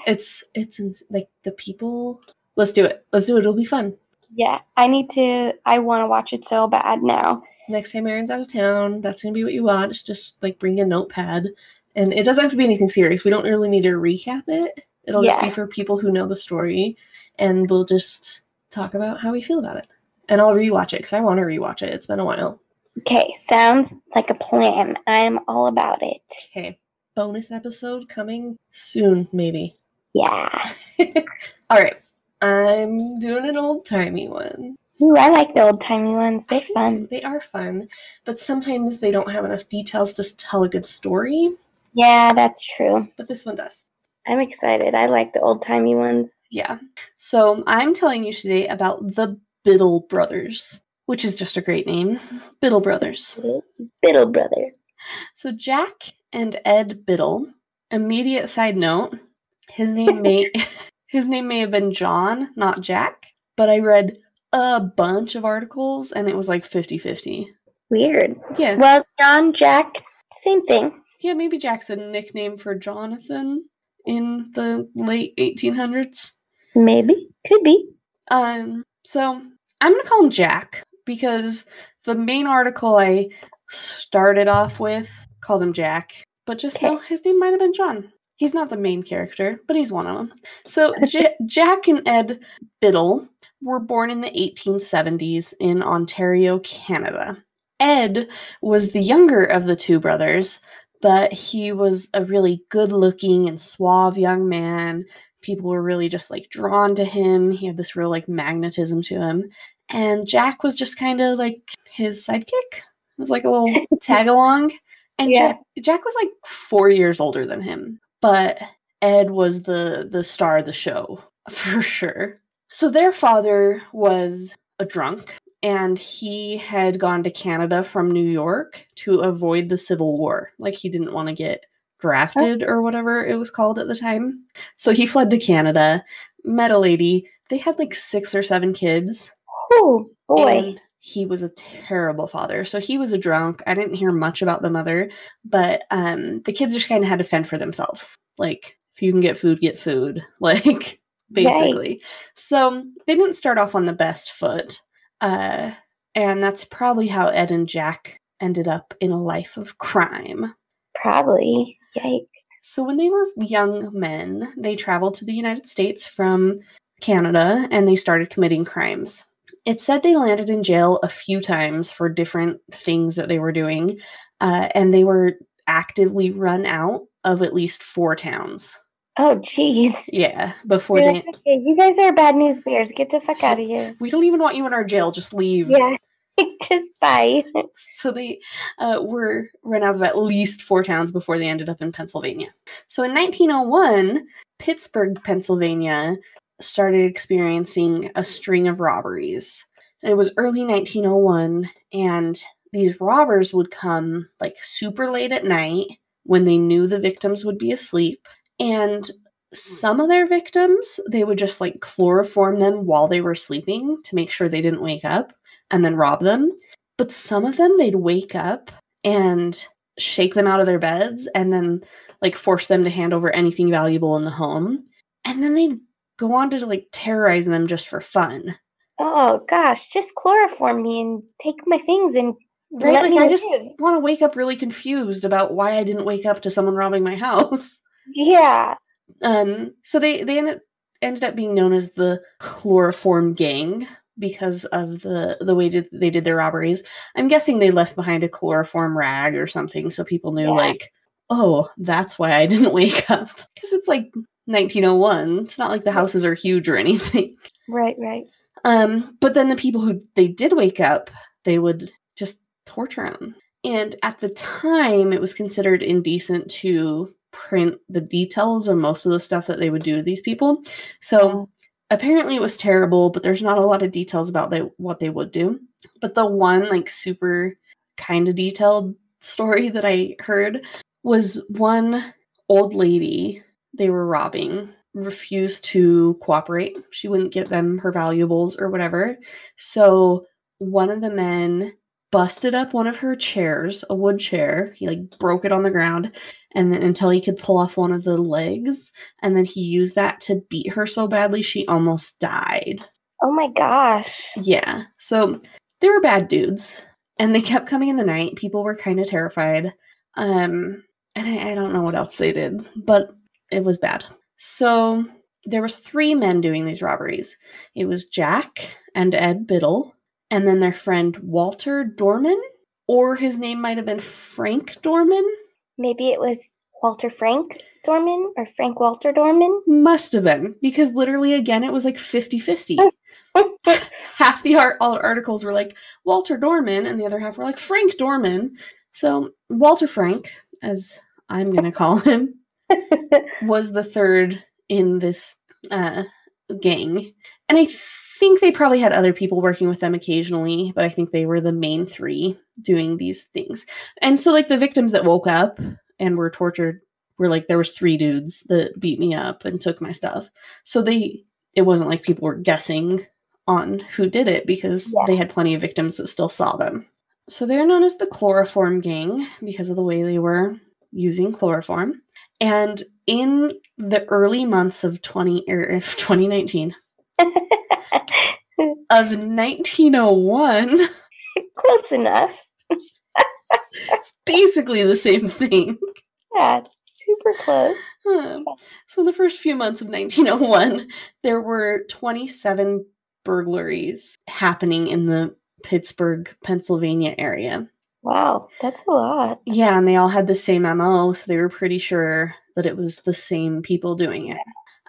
It's it's ins- like the people. Let's do it. Let's do it. It'll be fun. yeah, I need to. I want to watch it so bad now. Next time Aaron's out of town, that's gonna be what you watch. Just like bring a notepad, and it doesn't have to be anything serious. We don't really need to recap it. It'll just be for people who know the story, and we'll just talk about how we feel about it. And I'll rewatch it because I want to rewatch it. It's been a while. Okay, sounds like a plan. I'm all about it. Okay, bonus episode coming soon, maybe. Yeah. All right, I'm doing an old timey one. Ooh, I like the old timey ones. They're I fun. They are fun, but sometimes they don't have enough details to tell a good story. Yeah, that's true. But this one does. I'm excited. I like the old timey ones. Yeah. So I'm telling you today about the Biddle brothers, which is just a great name. Biddle brothers. Biddle brother. So Jack and Ed Biddle. Immediate side note: his name may his name may have been John, not Jack. But I read a bunch of articles and it was like 50-50. Weird. Yeah. Well, John, Jack, same thing. yeah, maybe Jack's a nickname for Jonathan in the late 1800s. Maybe. Could be. Um, so I'm gonna call him Jack because the main article I started off with called him Jack, but just Okay. know his name might have been John. He's not the main character, but he's one of them. So J- Jack and Ed Biddle were born in the 1870s in Ontario, Canada. Ed was the younger of the two brothers, but he was a really good looking and suave young man. People were really just like drawn to him. He had this real like magnetism to him. And Jack was just kind of like his sidekick. It was like a little tag along. And Yeah. Jack, Jack was like four years older than him, but Ed was the the star of the show for sure. So their father was a drunk and he had gone to Canada from New York to avoid the Civil War. Like he didn't want to get drafted or whatever it was called at the time. So he fled to Canada, met a lady. They had like six or seven kids. Oh, boy. And he was a terrible father. So he was a drunk. I didn't hear much about the mother, but um the kids just kind of had to fend for themselves. Like if you can get food, get food. Like basically. So they didn't start off on the best foot. Uh and that's probably how Ed and Jack ended up in a life of crime. Probably. Yikes. So when they were young men, they traveled to the United States from Canada and they started committing crimes. It said they landed in jail a few times for different things that they were doing, uh, and they were actively run out of at least four towns. Oh, jeez. Yeah, before they. like, okay, you guys are bad news bears. Get the fuck out of here. We don't even want you in our jail. Just leave. Yeah. Just bye. So they uh, were run out of at least four towns before they ended up in Pennsylvania. So in 1901, Pittsburgh, Pennsylvania started experiencing a string of robberies. And it was early 1901, and these robbers would come like super late at night when they knew the victims would be asleep. And some of their victims, they would just like chloroform them while they were sleeping to make sure they didn't wake up and then rob them. But some of them, they'd wake up and shake them out of their beds and then like force them to hand over anything valuable in the home. And then they'd go on to like terrorize them just for fun. Oh gosh, just chloroform me and take my things and Right? let Like, I just- want to wake up really confused about why I didn't wake up to someone robbing my house. Yeah. Um, so they they ended ended up being known as the chloroform gang because of the the way that they did their robberies. I'm guessing they left behind a chloroform rag or something, so people knew Yeah. like, oh, that's why I didn't wake up because it's like 1901. It's not like the houses are huge or anything. Right, right. Um, but then the people who they did wake up, they would just torture them. And at the time, it was considered indecent to print the details of most of the stuff that they would do to these people. So apparently, it was terrible, but there's not a lot of details about they, what they would do. But the one, like, super kind of detailed story that I heard was one old lady they were robbing refused to cooperate. She wouldn't get them her valuables or whatever. So one of the men busted up one of her chairs, a wood chair. He like broke it on the ground and then until he could pull off one of the legs and then he used that to beat her so badly she almost died. Oh my gosh. Yeah. So they were bad dudes and they kept coming in the night. People were kind of terrified. Um and I, I don't know what else they did, but it was bad. So there was three men doing these robberies. It was Jack and Ed Biddle, and then their friend Walter Dorman, or his name might have been Frank Dorman. Maybe it was Walter Frank Dorman or Frank Walter Dorman. Must have been, because literally, again, it was like 50 50. half the art, all articles were like Walter Dorman, and the other half were like Frank Dorman. So Walter Frank, as I'm gonna call him, was the third in this uh, gang. And I think they probably had other people working with them occasionally, but I think they were the main three doing these things. And so, like, the victims that woke up and were tortured were like, there was three dudes that beat me up and took my stuff. So they, it wasn't like people were guessing on who did it because Yeah. they had plenty of victims that still saw them. So they're known as the chloroform gang because of the way they were using chloroform. And in the early months of 20 or er, 2019 of 1901, Close enough. it's basically the same thing. Yeah, super close. Um, so in the first few months of 1901, there were 27 burglaries happening in the Pittsburgh, Pennsylvania area. Wow, that's a lot. Yeah, and they all had the same MO, so they were pretty sure that it was the same people doing it.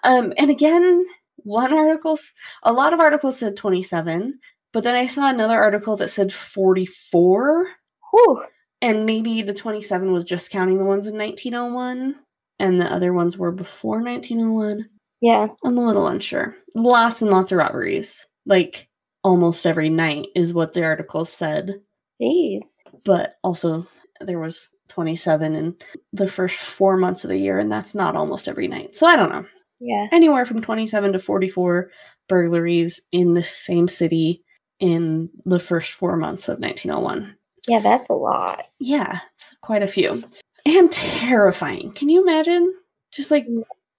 Um, and again, one article, a lot of articles said 27, but then I saw another article that said 44, Whew. and maybe the 27 was just counting the ones in 1901, and the other ones were before 1901. Yeah. I'm a little unsure. Lots and lots of robberies, like almost every night, is what the article said Jeez. but also there was 27 in the first four months of the year and that's not almost every night so i don't know Yeah. anywhere from 27 to 44 burglaries in the same city in the first four months of 1901 Yeah, that's a lot. yeah it's quite a few and terrifying can you imagine just like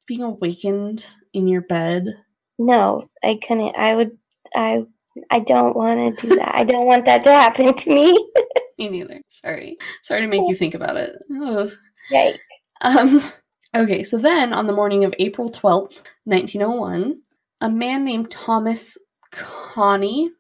being awakened in your bed No, I couldn't. I would. I. I don't want to do that. I don't want that to happen to me. me neither sorry sorry to make you think about it. Yikes. Um, okay, so then on the morning of April 12th, 1901, a man named Thomas Connie,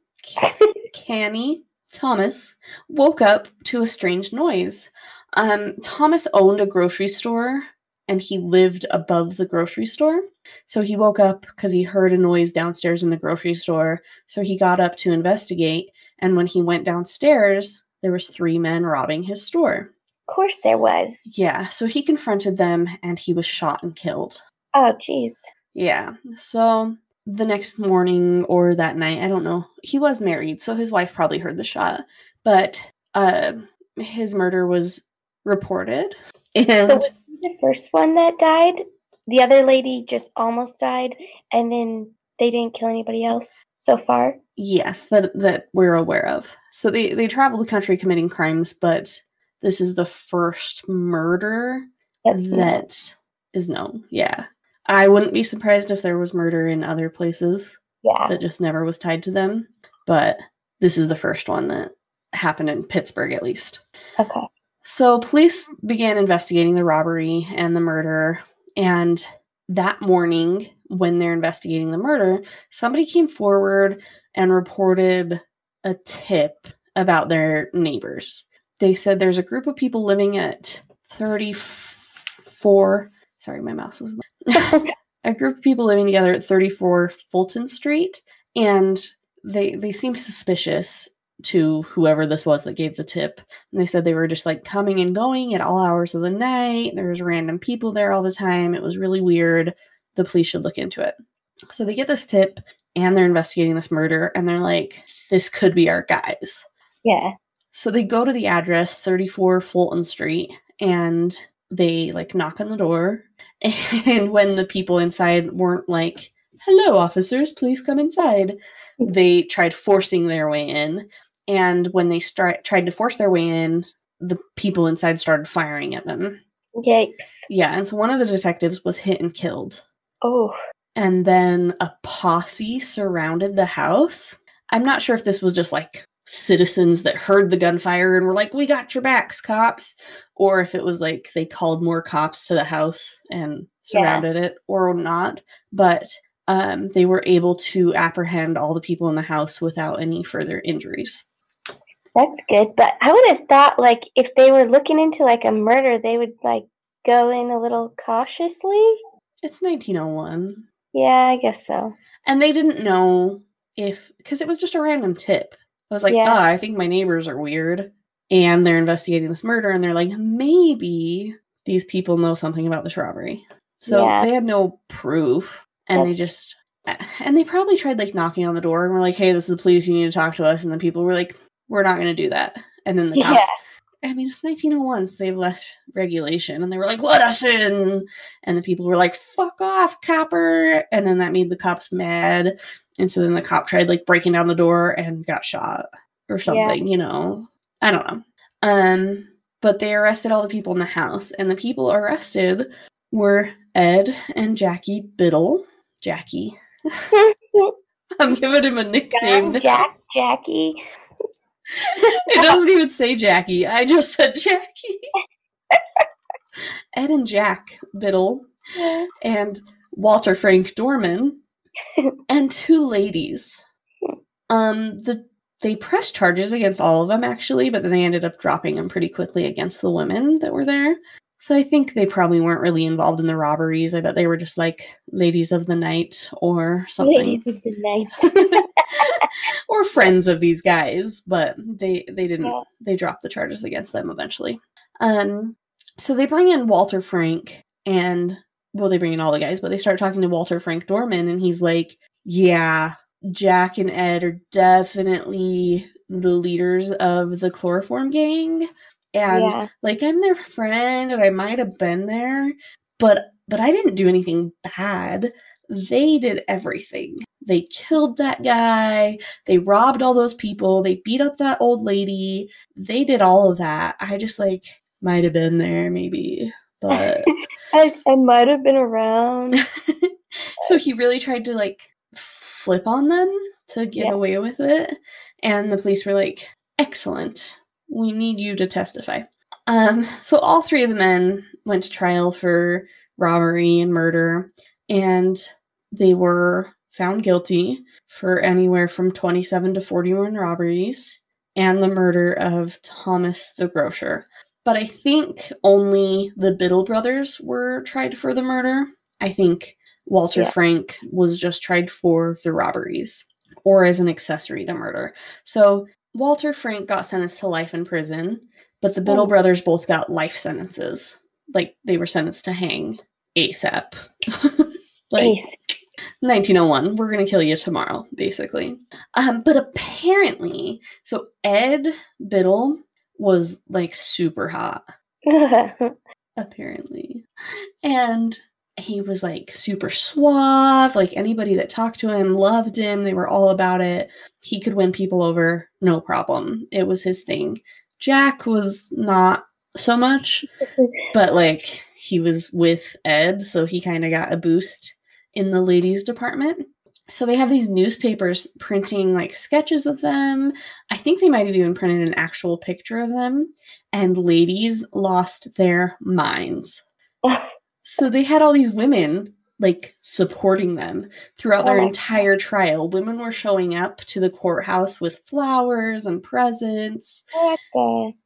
Canny Thomas, woke up to a strange noise. Um, Thomas owned a grocery store and he lived above the grocery store. So he woke up because he heard a noise downstairs in the grocery store. So he got up to investigate. And when he went downstairs, there was three men robbing his store. Of course there was. Yeah, so he confronted them and he was shot and killed. Oh, jeez. Yeah, so the next morning or that night, I don't know. He was married, so his wife probably heard the shot, but uh, his murder was reported. So And he the first one that died? The other lady just almost died, and then they didn't kill anybody else so far. yes, that that we're aware of. So they they travel the country committing crimes, but this is the first murder That's not- that is known. Yeah. I wouldn't be surprised if there was murder in other places. yeah. that just never was tied to them. But this is the first one that happened in Pittsburgh, at least. Okay. So police began investigating the robbery and the murder. And that morning, when they're investigating the murder, somebody came forward and reported a tip about their neighbors. They said there's a group of people living at 34. Sorry, my mouse was. a group of people living together at 34 Fulton Street, and they they seemed suspicious to whoever this was that gave the tip. And they said they were just like coming and going at all hours of the night. There was random people there all the time. It was really weird. The police should look into it. So they get this tip and they're investigating this murder and they're like, this could be our guys. Yeah. So they go to the address 34 Fulton Street and they like knock on the door. And when the people inside weren't like, hello, officers, please come inside, they tried forcing their way in. And when they start, tried to force their way in, the people inside started firing at them. Yikes. Yeah. And so one of the detectives was hit and killed. Oh. And then a posse surrounded the house. I'm not sure if this was just like citizens that heard the gunfire and were like, We got your backs, cops, or if it was like they called more cops to the house and surrounded it or not. But um, they were able to apprehend all the people in the house without any further injuries. That's good. But I would have thought like if they were looking into like a murder, they would like go in a little cautiously. It's 1901. Yeah, I guess so. And they didn't know if, because it was just a random tip. I was like, Yeah. ah, I think my neighbors are weird. And they're investigating this murder, and they're like, maybe these people know something about this robbery. So Yeah. they had no proof, and they just and they probably tried like knocking on the door and were like, "Hey, this is the police. You need to talk to us." And the people were like, "We're not going to do that." And then the Yeah. cops. I mean, it's 1901. So they have less regulation, and they were like, "Let us in!" And the people were like, "Fuck off, copper!" And then that made the cops mad, and so then the cop tried like breaking down the door and got shot or something. You know, I don't know. Um, but they arrested all the people in the house, and the people arrested were Ed and Jackie Biddle. Jackie. I'm giving him a nickname. Jack, Jackie. it doesn't even say Jackie. I just said Jackie. Ed and Jack Biddle and Walter Frank Dorman and two ladies. Um, the they pressed charges against all of them actually, but then they ended up dropping them pretty quickly against the women that were there. So I think they probably weren't really involved in the robberies. I bet they were just like ladies of the night or something. Ladies of the night. or friends of these guys, but they they didn't Yeah. they dropped the charges against them eventually. Um so they bring in Walter Frank and well they bring in all the guys, but they start talking to Walter Frank Dorman and he's like, "Yeah, Jack and Ed are definitely the leaders of the chloroform gang." And yeah. like I'm their friend and I might have been there, but but I didn't do anything bad. They did everything. They killed that guy. They robbed all those people. They beat up that old lady. They did all of that. I just like might have been there maybe, but I, I might have been around. so he really tried to like flip on them to get Yeah. away with it and the police were like excellent we need you to testify um so all three of the men went to trial for robbery and murder and they were found guilty for anywhere from 27 to 41 robberies and the murder of Thomas the grocer but I think only the Biddle brothers were tried for the murder. I think Walter Yeah. Frank was just tried for the robberies or as an accessory to murder. So Walter Frank got sentenced to life in prison, but the Biddle Oh. brothers both got life sentences. Like they were sentenced to hang ASAP. like Ace. 1901, we're going to kill you tomorrow, basically. Um, but apparently, so Ed Biddle was like super hot, apparently. And he was like super suave. Like anybody that talked to him loved him. They were all about it. He could win people over, no problem. It was his thing. Jack was not so much, but like he was with Ed, so he kind of got a boost in the ladies department. So they have these newspapers printing like sketches of them. I think they might have even printed an actual picture of them, and ladies lost their minds. So they had all these women like supporting them throughout their Oh entire trial. Women were showing up to the courthouse with flowers and presents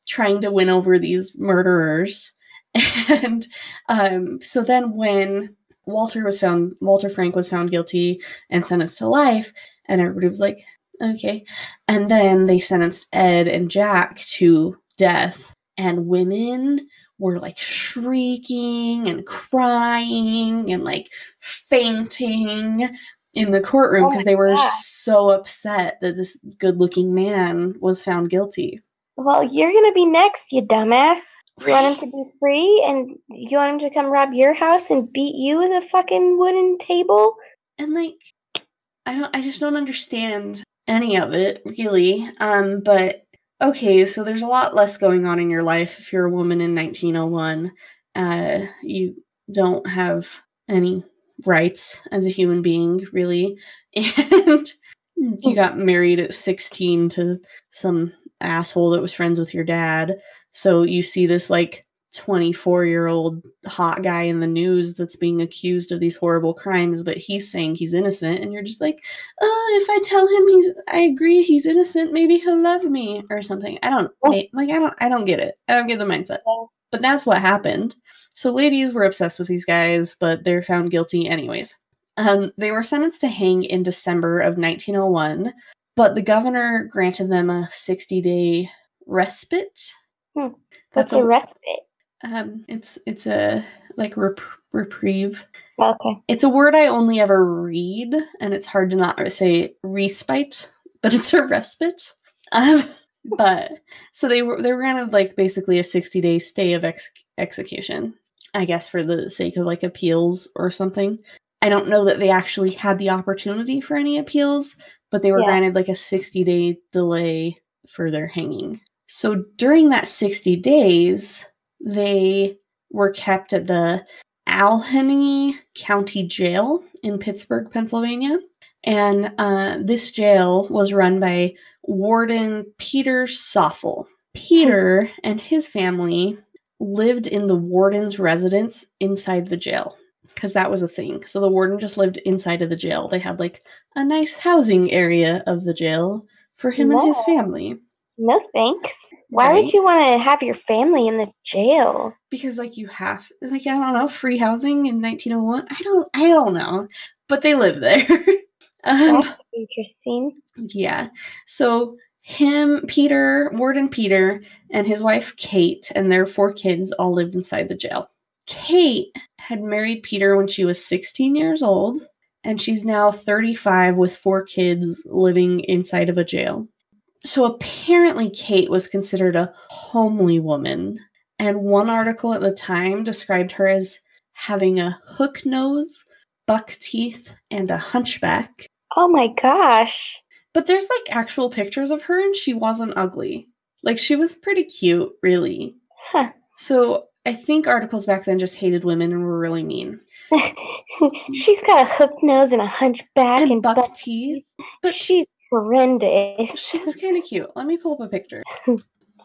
trying to win over these murderers. And um, so then when Walter was found, Walter Frank was found guilty and sentenced to life, and everybody was like, okay. And then they sentenced Ed and Jack to death, and women were like shrieking and crying and like fainting in the courtroom Oh because my they were God. so upset that this good looking man was found guilty. Well, you're gonna be next, you dumbass. You want him to be free, and you want him to come rob your house and beat you with a fucking wooden table? and like i don't i just don't understand any of it really. Um but okay so there's a lot less going on in your life if you're a woman in 1901 uh you don't have any rights as a human being really. And you got married at 16 to some asshole that was friends with your dad so you see this like 24 year old hot guy in the news that's being accused of these horrible crimes, but he's saying he's innocent, and you're just like, oh, if I tell him he's, I agree he's innocent, maybe he'll love me or something. I don't ma- like, I don't, I don't get it. I don't get the mindset. But that's what happened. So ladies were obsessed with these guys, but they're found guilty anyways. Um, they were sentenced to hang in December of 1901, but the governor granted them a 60 day respite. Hmm. That's What's a a respite? Um, it's it's a like rep- reprieve. Okay. It's a word I only ever read, and it's hard to not say respite, but it's a respite. Um, but so they were they were granted like basically a sixty day stay of ex- execution, I guess, for the sake of like appeals or something. I don't know that they actually had the opportunity for any appeals, but they were Yeah. granted like a sixty day delay for their hanging. So during that sixty days, they were kept at the Allegheny County Jail in Pittsburgh, Pennsylvania. And uh, this jail was run by Warden Peter Soffel. Peter and his family lived in the warden's residence inside the jail because that was a thing. So the warden just lived inside of the jail. They had like a nice housing area of the jail for him and his family. No thanks. Why Right? would you want to have your family in the jail? because like you have like I don't know free housing in 1901. I don't I don't know, but they live there. um, That's interesting. yeah. So him, Peter, Warden Peter, and his wife Kate, and their four kids all lived inside the jail. Kate had married Peter when she was 16 years old, and she's now 35 with four kids living inside of a jail. So apparently, Kate was considered a homely woman, and one article at the time described her as having a hook nose, buck teeth, and a hunchback. Oh my gosh. But there's like actual pictures of her, and she wasn't ugly. Like, she was pretty cute, really. Huh. So I think articles back then just hated women and were really mean. She's got a hook nose and a hunchback and and, buck buck. teeth. But she, She's horrendous. she was kind of cute. Let me pull up a picture.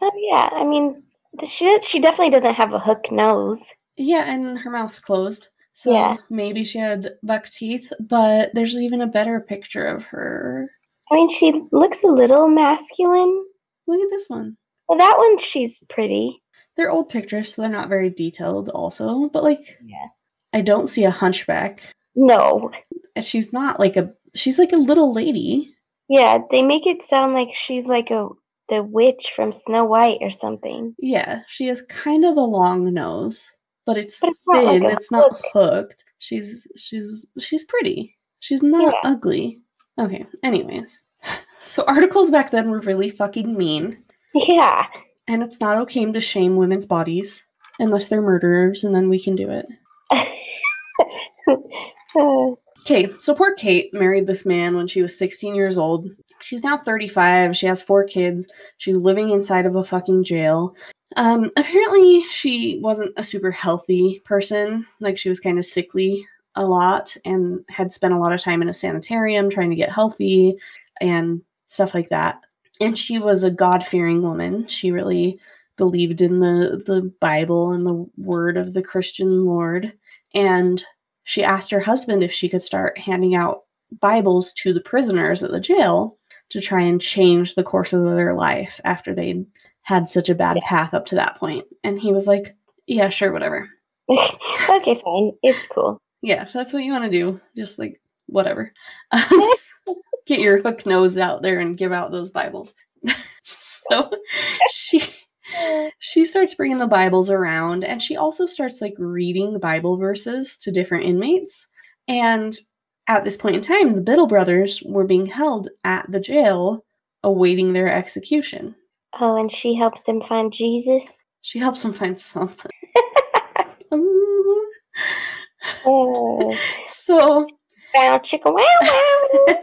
Oh yeah, I mean, she she definitely doesn't have a hook nose. Yeah, and her mouth's closed. So Yeah. maybe she had buck teeth, but there's even a better picture of her. I mean, she looks a little masculine. Look at this one. Well, that one she's pretty. They're old pictures, so they're not very detailed, also. But like, Yeah. I don't see a hunchback. No, She's not like a. She's like a little lady. Yeah, they make it sound like she's like a the witch from Snow White or something. Yeah, she has kind of a long nose, but it's But it's not like thin. it's not hooked. She's she's she's pretty. She's not Yeah. ugly. Okay. Anyways, so articles back then were really fucking mean, Yeah. and it's not okay to shame women's bodies unless they're murderers, and then we can do it. Uh, Okay, so poor Kate married this man when she was 16 years old. She's now 35. She has four kids. She's living inside of a fucking jail. Um, apparently, she wasn't a super healthy person. Like, she was kind of sickly a lot and had spent a lot of time in a sanitarium trying to get healthy and stuff like that. And she was a God fearing woman. She really believed in the, the Bible and the word of the Christian Lord. And she asked her husband if she could start handing out Bibles to the prisoners at the jail to try and change the course of their life after they'd had such a bad path up to that point. And he was like, Yeah, sure, whatever. okay, fine. It's cool. Yeah, that's what you want to do. Just like, whatever. Get your hook nose out there and give out those Bibles. so she she starts bringing the Bibles around and she also starts like reading the Bible verses to different inmates. And at this point in time, the Biddle brothers were being held at the jail awaiting their execution. Oh, and she helps them find Jesus. She helps them find something. Oh, so bow chicka wow wow.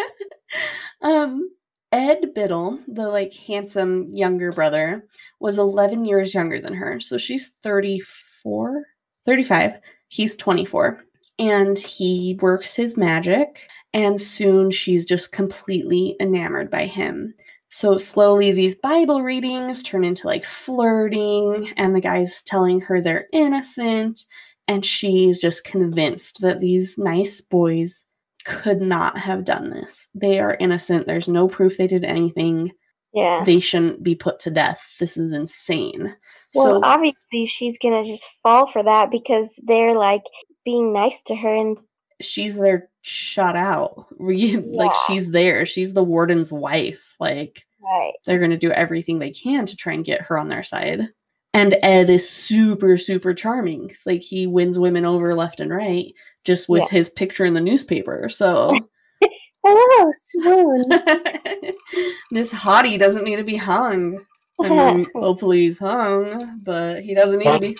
um Ed Biddle, the like handsome younger brother, was 11 years younger than her. So she's 34, 35. He's 24. And he works his magic and soon she's just completely enamored by him. So slowly these Bible readings turn into like flirting and the guy's telling her they're innocent and she's just convinced that these nice boys could not have done this. They are innocent. There's no proof they did anything. Yeah. They shouldn't be put to death. This is insane. Well, so obviously she's gonna just fall for that because they're like being nice to her and she's there shut out. Re- Like she's there. She's the warden's wife. Like right. they're going to do everything they can to try and get her on their side. And Ed is super, super charming. Like he wins women over left and right just with Yeah. his picture in the newspaper. So Hello, oh, swoon. this hottie doesn't need to be hung. I mean, hopefully he's hung, but he doesn't need to be.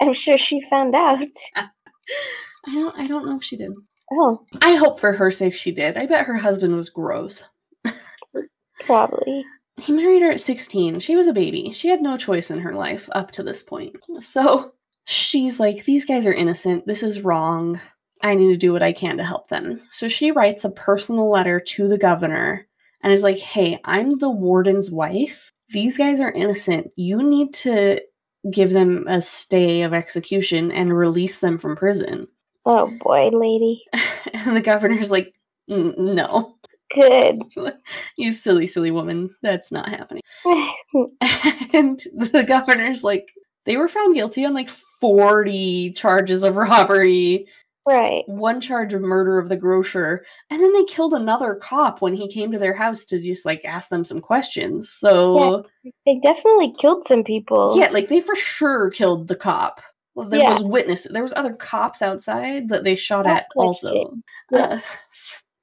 I'm sure she found out. I don't. I don't know if she did. Oh, I hope for her sake she did. I bet her husband was gross. probably. He married her at 16. She was a baby. She had no choice in her life up to this point. So she's like, These guys are innocent. This is wrong. I need to do what I can to help them. So she writes a personal letter to the governor and is like, Hey, I'm the warden's wife. These guys are innocent. You need to give them a stay of execution and release them from prison. Oh boy, lady. And the governor's like, No, Good. you silly, silly woman. That's not happening. and the governor's like they were found guilty on like 40 charges of robbery right. one charge of murder of the grocer and then they killed another cop when he came to their house to just like ask them some questions so They definitely killed some people. yeah, like they for sure killed the cop well, there Yeah. was witness there was other cops outside that they shot That's at also. Yeah. Uh,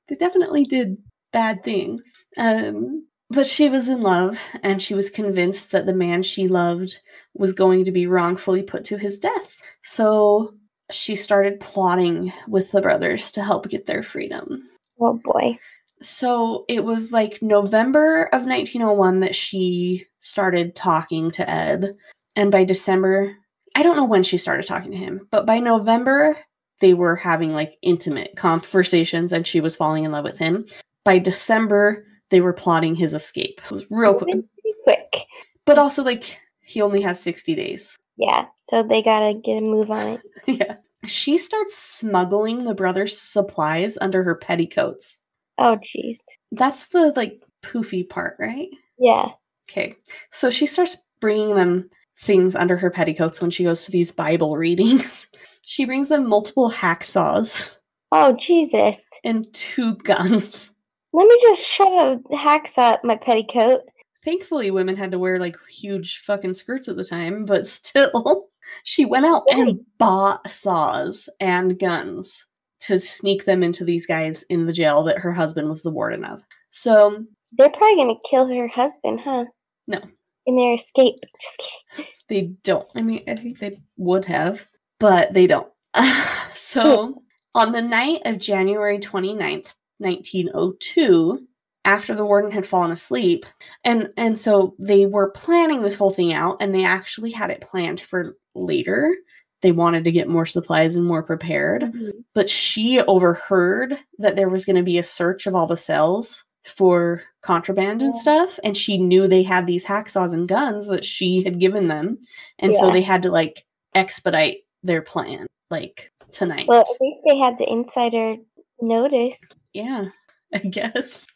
they definitely did bad things um but she was in love and she was convinced that the man she loved was going to be wrongfully put to his death so she started plotting with the brothers to help get their freedom Oh boy. so it was like November of 1901 that she started talking to Ed. And by December, I don't know when she started talking to him, but by November, they were having like intimate conversations and she was falling in love with him. By December, they were plotting his escape. It was real oh, quick. Pretty quick. But also, like, he only has 60 days. Yeah. So they gotta get a move on it. yeah. She starts smuggling the brothers' supplies under her petticoats. Oh jeez. That's the like poofy part, right? Yeah. Okay. So she starts bringing them things under her petticoats when she goes to these Bible readings. She brings them multiple hacksaws Oh Jesus. and two guns. Let me just shove a hacksaw up my petticoat. Thankfully, women had to wear like huge fucking skirts at the time, but still, she went out and bought saws and guns to sneak them into these guys in the jail that her husband was the warden of. So They're probably gonna kill her husband, huh? No. In their escape. Just kidding. They don't. I mean, I think they would have, but they don't. so, on the night of January 29th, 1902, after the warden had fallen asleep, and and so they were planning this whole thing out and they actually had it planned for later. They wanted to get more supplies and more prepared, Mhm. but she overheard that there was going to be a search of all the cells for contraband and stuff and she knew they had these hacksaws and guns that she had given them and so they had to like expedite their plan like tonight Well, at least they had the insider notice. yeah i guess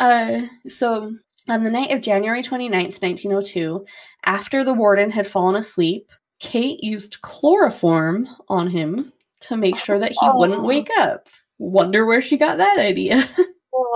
uh so on the night of january 29th 1902 after the warden had fallen asleep kate used chloroform on him to make sure that he wouldn't Oh. wake up wonder where she got that idea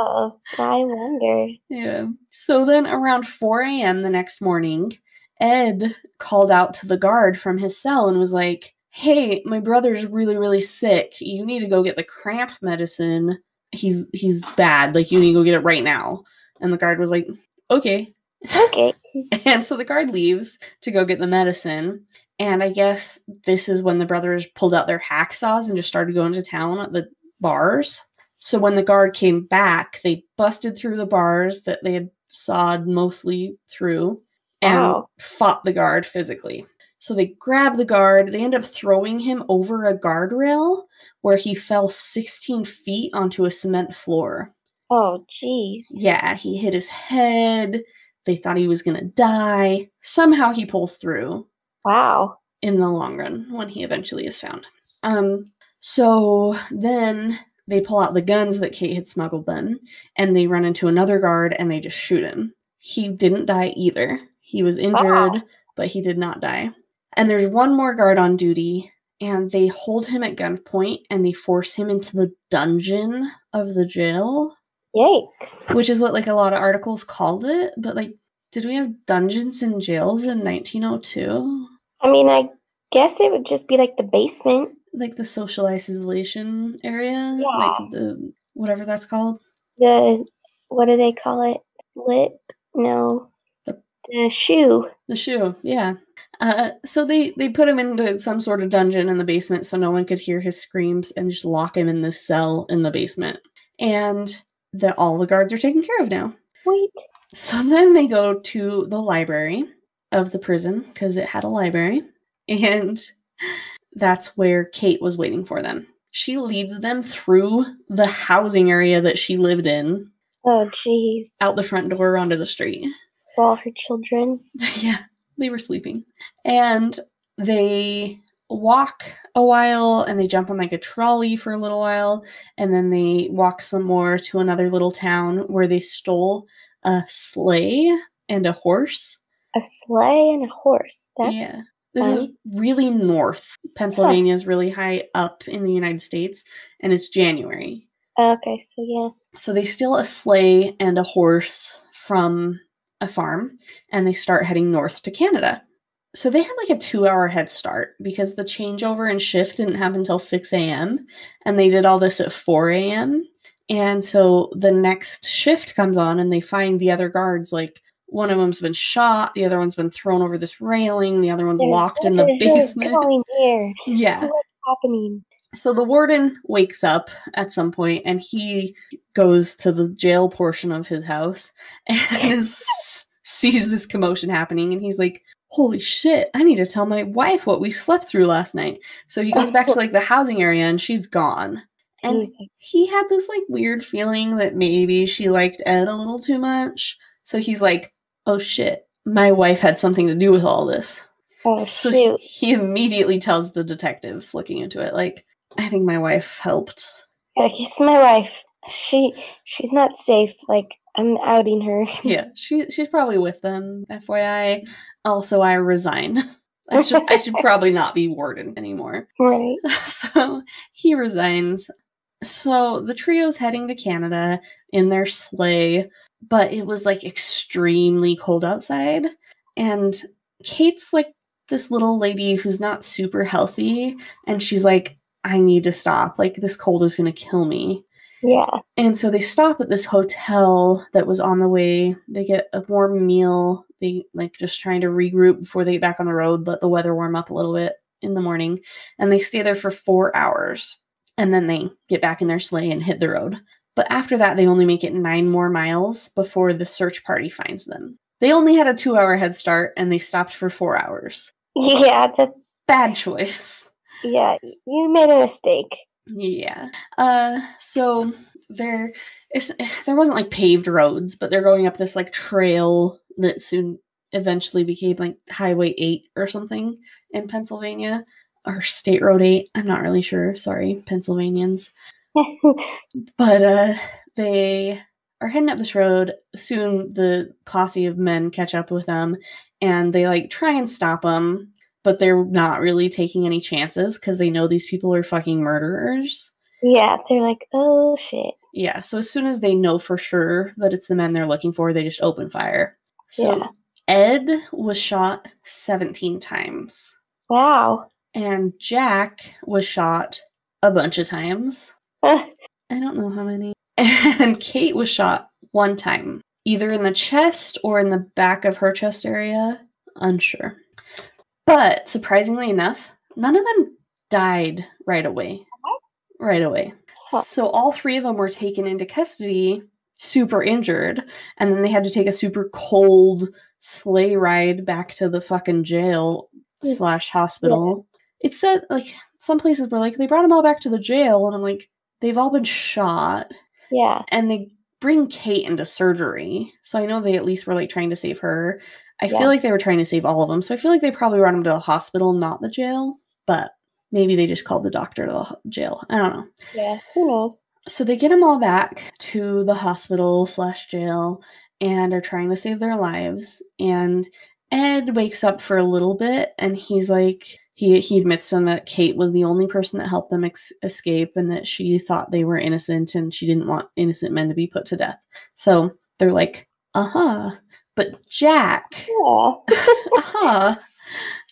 Oh, I wonder. Yeah. So then around 4 a.m. the next morning, Ed called out to the guard from his cell and was like, Hey, my brother's really, really sick. You need to go get the cramp medicine. He's he's bad. Like you need to go get it right now. And the guard was like, Okay. Okay. And so the guard leaves to go get the medicine. And I guess this is when the brothers pulled out their hacksaws and just started going to town at the bars. So when the guard came back, they busted through the bars that they had sawed mostly through and Wow. fought the guard physically. So they grab the guard, they end up throwing him over a guardrail where he fell 16 feet onto a cement floor. Oh, geez. Yeah, he hit his head. They thought he was going to die. Somehow he pulls through Wow. in the long run when he eventually is found. Um, so then they pull out the guns that Kate had smuggled them, and they run into another guard and they just shoot him. He didn't die either. He was injured, Wow. but he did not die. And there's one more guard on duty, and they hold him at gunpoint and they force him into the dungeon of the jail, Yikes. which is what like a lot of articles called it, but like Did we have dungeons and jails in 1902? I mean, I guess it would just be like the basement. Like the social isolation area? Yeah. Like the whatever that's called? The what do they call it? Lip? No. The- The shoe. The shoe, yeah. Uh, so they they put him into some sort of dungeon in the basement so no one could hear his screams and just lock him in this cell in the basement. And the, all the guards are taken care of now. Wait. So then they go to the library of the prison because it had a library, and that's where Kate was waiting for them. She leads them through the housing area that she lived in, Oh, jeez. out the front door onto the street. For all her children. yeah, they were sleeping. And they walk a while and they jump on like a trolley for a little while and then they walk some more to another little town where they stole a sleigh and a horse. A sleigh and a horse. That's yeah. This is really north. Pennsylvania is really high up in the United States and it's January. okay. So yeah. So they steal a sleigh and a horse from a farm and they start heading north to Canada. So they had like a two hour head start because the changeover and shift didn't happen until 6 a.m. and they did all this at 4 a.m. And so the next shift comes on and they find the other guards like one of them's been shot, the other one's been thrown over this railing, the other one's They're, locked in the basement. Yeah. What's happening? So the warden wakes up at some point and he goes to the jail portion of his house and is, sees this commotion happening and he's like, Holy shit, I need to tell my wife what we slept through last night. So he goes back to like the housing area and she's gone. And mm-hmm. he had this like weird feeling that maybe she liked Ed a little too much. So he's like, Oh shit, my wife had something to do with all this. Oh So he, he immediately tells the detectives looking into it, like, I think my wife helped. Yeah, it's my wife. She she's not safe. Like I'm outing her. Yeah, she she's probably with them. FYI. Also, I resign. I should I should probably not be warden anymore. Right. So he resigns. So the trio's heading to Canada in their sleigh, but it was like extremely cold outside. And Kate's like this little lady who's not super healthy, and she's like, I need to stop. Like, this cold is going to kill me. Yeah. And so they stop at this hotel that was on the way. They get a warm meal. They like just trying to regroup before they get back on the road, let the weather warm up a little bit in the morning. And they stay there for four hours. And then they get back in their sleigh and hit the road. But after that, they only make it nine more miles before the search party finds them. They only had a two hour head start and they stopped for four hours. Yeah. That. Bad choice. Yeah. You made a mistake. Yeah. Uh so there is there wasn't like paved roads, but they're going up this like trail that soon eventually became like Highway 8 or something in Pennsylvania or State Road 8. I'm not really sure. Sorry, Pennsylvanians. But uh they are heading up this road. Soon the posse of men catch up with them and they like try and stop them, but they're not really taking any chances because they know these people are fucking murderers. yeah. They're like, oh shit. Yeah, so as soon as they know for sure that it's the men they're looking for, they just open fire. So Yeah. Ed was shot 17 times, Wow. and Jack was shot a bunch of times. I don't know how many. And Kate was shot one time, either in the chest or in the back of her chest area. Unsure. But surprisingly enough, none of them died right away. Right away. Huh. So all three of them were taken into custody, super injured, and then they had to take a super cold sleigh ride back to the fucking jail Mm. slash hospital. It said like some places were like they brought them all back to the jail, and I'm like they've all been shot, yeah. and they bring Kate into surgery, so I know they at least were like trying to save her. I Yeah. feel like they were trying to save all of them, so I feel like they probably brought them to the hospital, not the jail. But maybe they just called the doctor to the jail. I don't know. Yeah. Who knows? So they get them all back to the hospital slash jail and are trying to save their lives. And Ed wakes up for a little bit and he's like, he, he admits to them that Kate was the only person that helped them ex- escape and that she thought they were innocent and she didn't want innocent men to be put to death. So they're like, uh huh. But Jack, aha, uh-huh.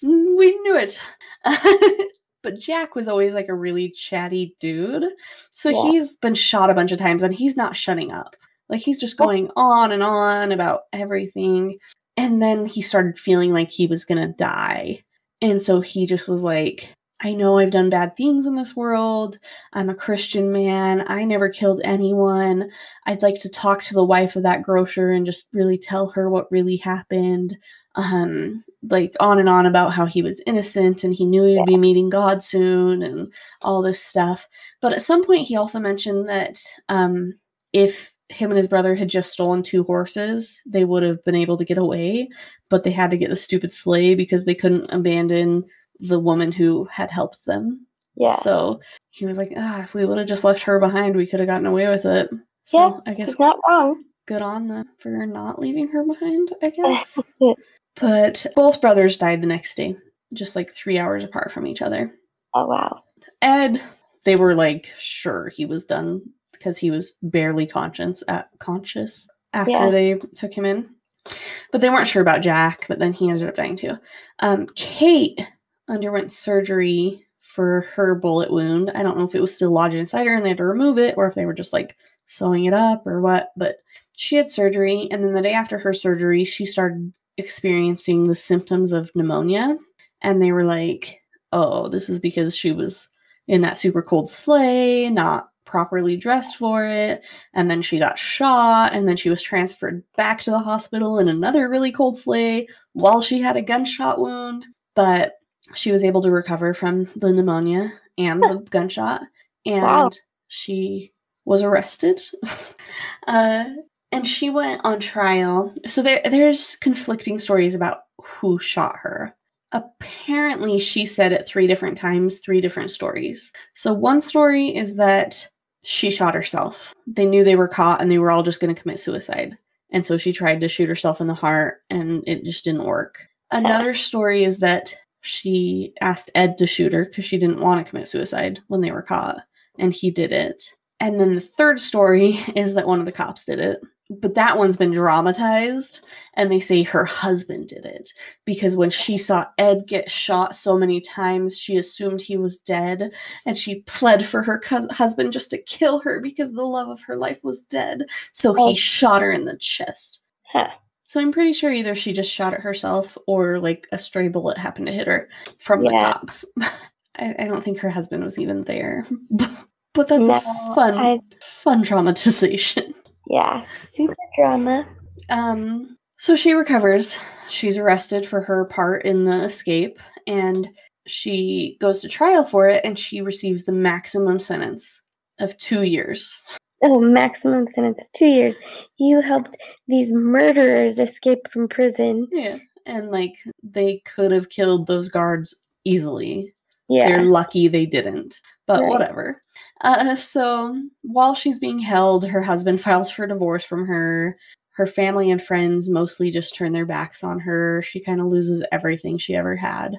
we knew it. but Jack was always like a really chatty dude. So Yeah. he's been shot a bunch of times and he's not shutting up. Like he's just oh. going on and on about everything. And then he started feeling like he was going to die. And so he just was like, I know I've done bad things in this world. I'm a Christian man. I never killed anyone. I'd like to talk to the wife of that grocer and just really tell her what really happened. Um, like on and on about how he was innocent and he knew he'd be meeting God soon and all this stuff. But at some point, he also mentioned that um, if him and his brother had just stolen two horses, they would have been able to get away, but they had to get the stupid sleigh because they couldn't abandon the woman who had helped them. Yeah. So he was like, ah, if we would have just left her behind, we could have gotten away with it. So Yeah, I guess not wrong. good on them for not leaving her behind, I guess. but both brothers died the next day, just like three hours apart from each other. Oh wow. Ed, they were like sure he was done because he was barely conscious at conscious after Yeah. they took him in. But they weren't sure about Jack, but then he ended up dying too. Um, Kate underwent surgery for her bullet wound. I don't know if it was still lodged inside her and they had to remove it or if they were just like sewing it up or what, but she had surgery. And then the day after her surgery she started experiencing the symptoms of pneumonia. And they were like, "Oh, this is because she was in that super cold sleigh, not properly dressed for it, and then she got shot, and then she was transferred back to the hospital in another really cold sleigh while she had a gunshot wound, but she was able to recover from the pneumonia and the gunshot, and Wow. she was arrested. uh, and she went on trial. So there, there's conflicting stories about who shot her apparently she said it three different times, three different stories. So one story is that she shot herself. They knew they were caught and they were all just going to commit suicide. And so she tried to shoot herself in the heart and it just didn't work. Another story is that she asked Ed to shoot her because she didn't want to commit suicide when they were caught and he did it. And then the third story is that one of the cops did it. But that one's been dramatized and they say her husband did it because when she saw Ed get shot so many times, she assumed he was dead and she pled for her cous- husband just to kill her because the love of her life was dead. So Oh. he shot her in the chest. Huh. So I'm pretty sure either she just shot it herself or like a stray bullet happened to hit her from the cops. I, I don't think her husband was even there. but that's No, a fun, I- fun traumatization. Yeah. Super drama. Um, so she recovers. She's arrested for her part in the escape, and she goes to trial for it, and she receives the maximum sentence of two years. Oh, maximum sentence of two years. You helped these murderers escape from prison. Yeah. And like they could have killed those guards easily. Yeah. They're lucky they didn't, but Right. whatever. Uh, so while she's being held, her husband files for divorce from her. Her family and friends mostly just turn their backs on her. She kind of loses everything she ever had.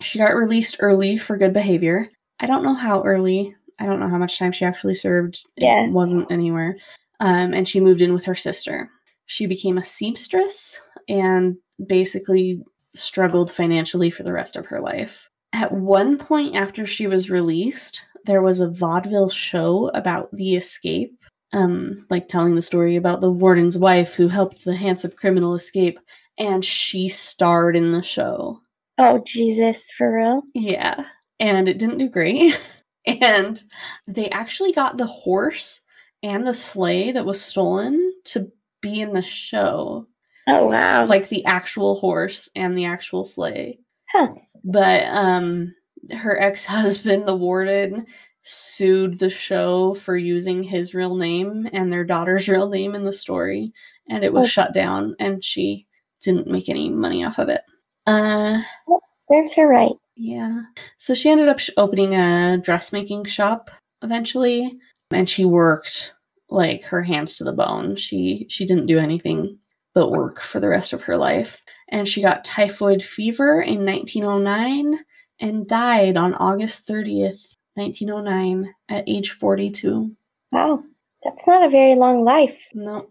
She got released early for good behavior. I don't know how early. I don't know how much time she actually served. Yeah. It wasn't anywhere. Um, and she moved in with her sister. She became a seamstress and basically struggled financially for the rest of her life. At one point after she was released, there was a vaudeville show about the escape, um, like telling the story about the warden's wife who helped the handsome criminal escape, and she starred in the show. Oh, Jesus, for real? Yeah, and it didn't do great. and they actually got the horse and the sleigh that was stolen to be in the show Oh, wow. like the actual horse and the actual sleigh. Huh. But um her ex-husband, the warden, sued the show for using his real name and their daughter's real name in the story, and it was Oh. shut down and she didn't make any money off of it. Uh There's her right. Yeah. So she ended up opening a dressmaking shop eventually, and she worked like her hands to the bone. She she didn't do anything but work for the rest of her life. And she got typhoid fever in 1909 and died on August 30th, 1909 at age 42. Wow. That's not a very long life. No.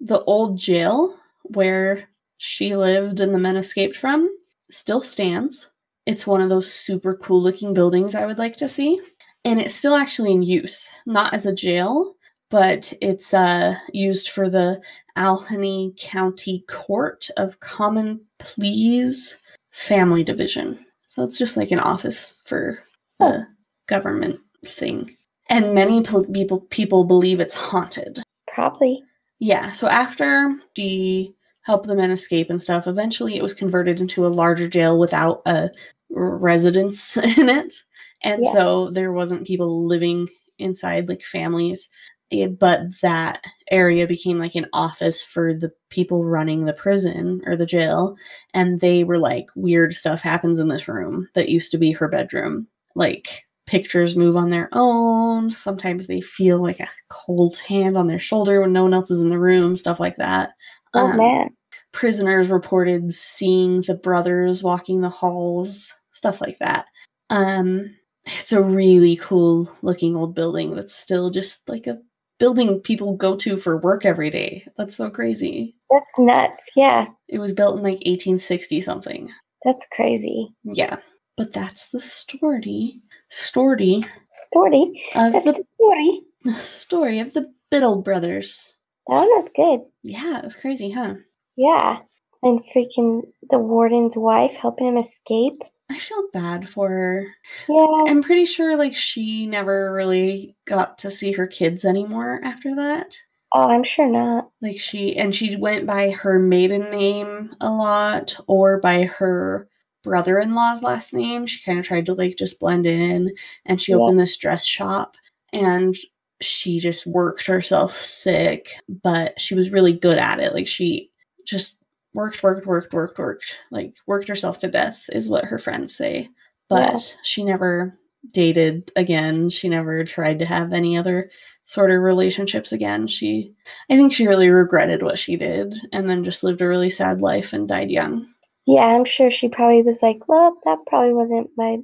The old jail where she lived and the men escaped from still stands. It's one of those super cool looking buildings I would like to see. And it's still actually in use, not as a jail, but it's uh, used for the Allegheny County Court of Common Pleas Family Division. So it's just like an office for a government thing. And many people people believe it's haunted. Probably. Yeah, so after she helped the men escape and stuff, eventually it was converted into a larger jail without a residence in it. And Yeah. so there wasn't people living inside like families. Eh, But that area became like an office for the people running the prison or the jail. And they were like, weird stuff happens in this room that used to be her bedroom. Like pictures move on their own. Sometimes they feel like a cold hand on their shoulder when no one else is in the room, stuff like that. Oh Um, man. prisoners reported seeing the brothers walking the halls, stuff like that. Um, it's a really cool looking old building that's still just like a building people go to for work every day. That's so crazy. That's nuts. Yeah. It was built in like 1860 something. That's crazy. Yeah. But that's the story. Story Story. of That's the, the story. the story of the Biddle brothers. Oh, that one was good. Yeah, it was crazy, huh? Yeah. And freaking the warden's wife helping him escape. I feel bad for her. Yeah. I'm pretty sure like she never really got to see her kids anymore after that. Oh, I'm sure not. Like she and she went by her maiden name a lot or by her brother-in-law's last name. She kind of tried to like just blend in and she Yeah. opened this dress shop and she just worked herself sick, but she was really good at it. Like she just worked, worked, worked, worked, worked, like worked herself to death is what her friends say. But she never dated again. She never tried to have any other sort of relationships again. She I think she really regretted what she did and then just lived a really sad life and died young. Yeah, I'm sure she probably was like, well, that probably wasn't my,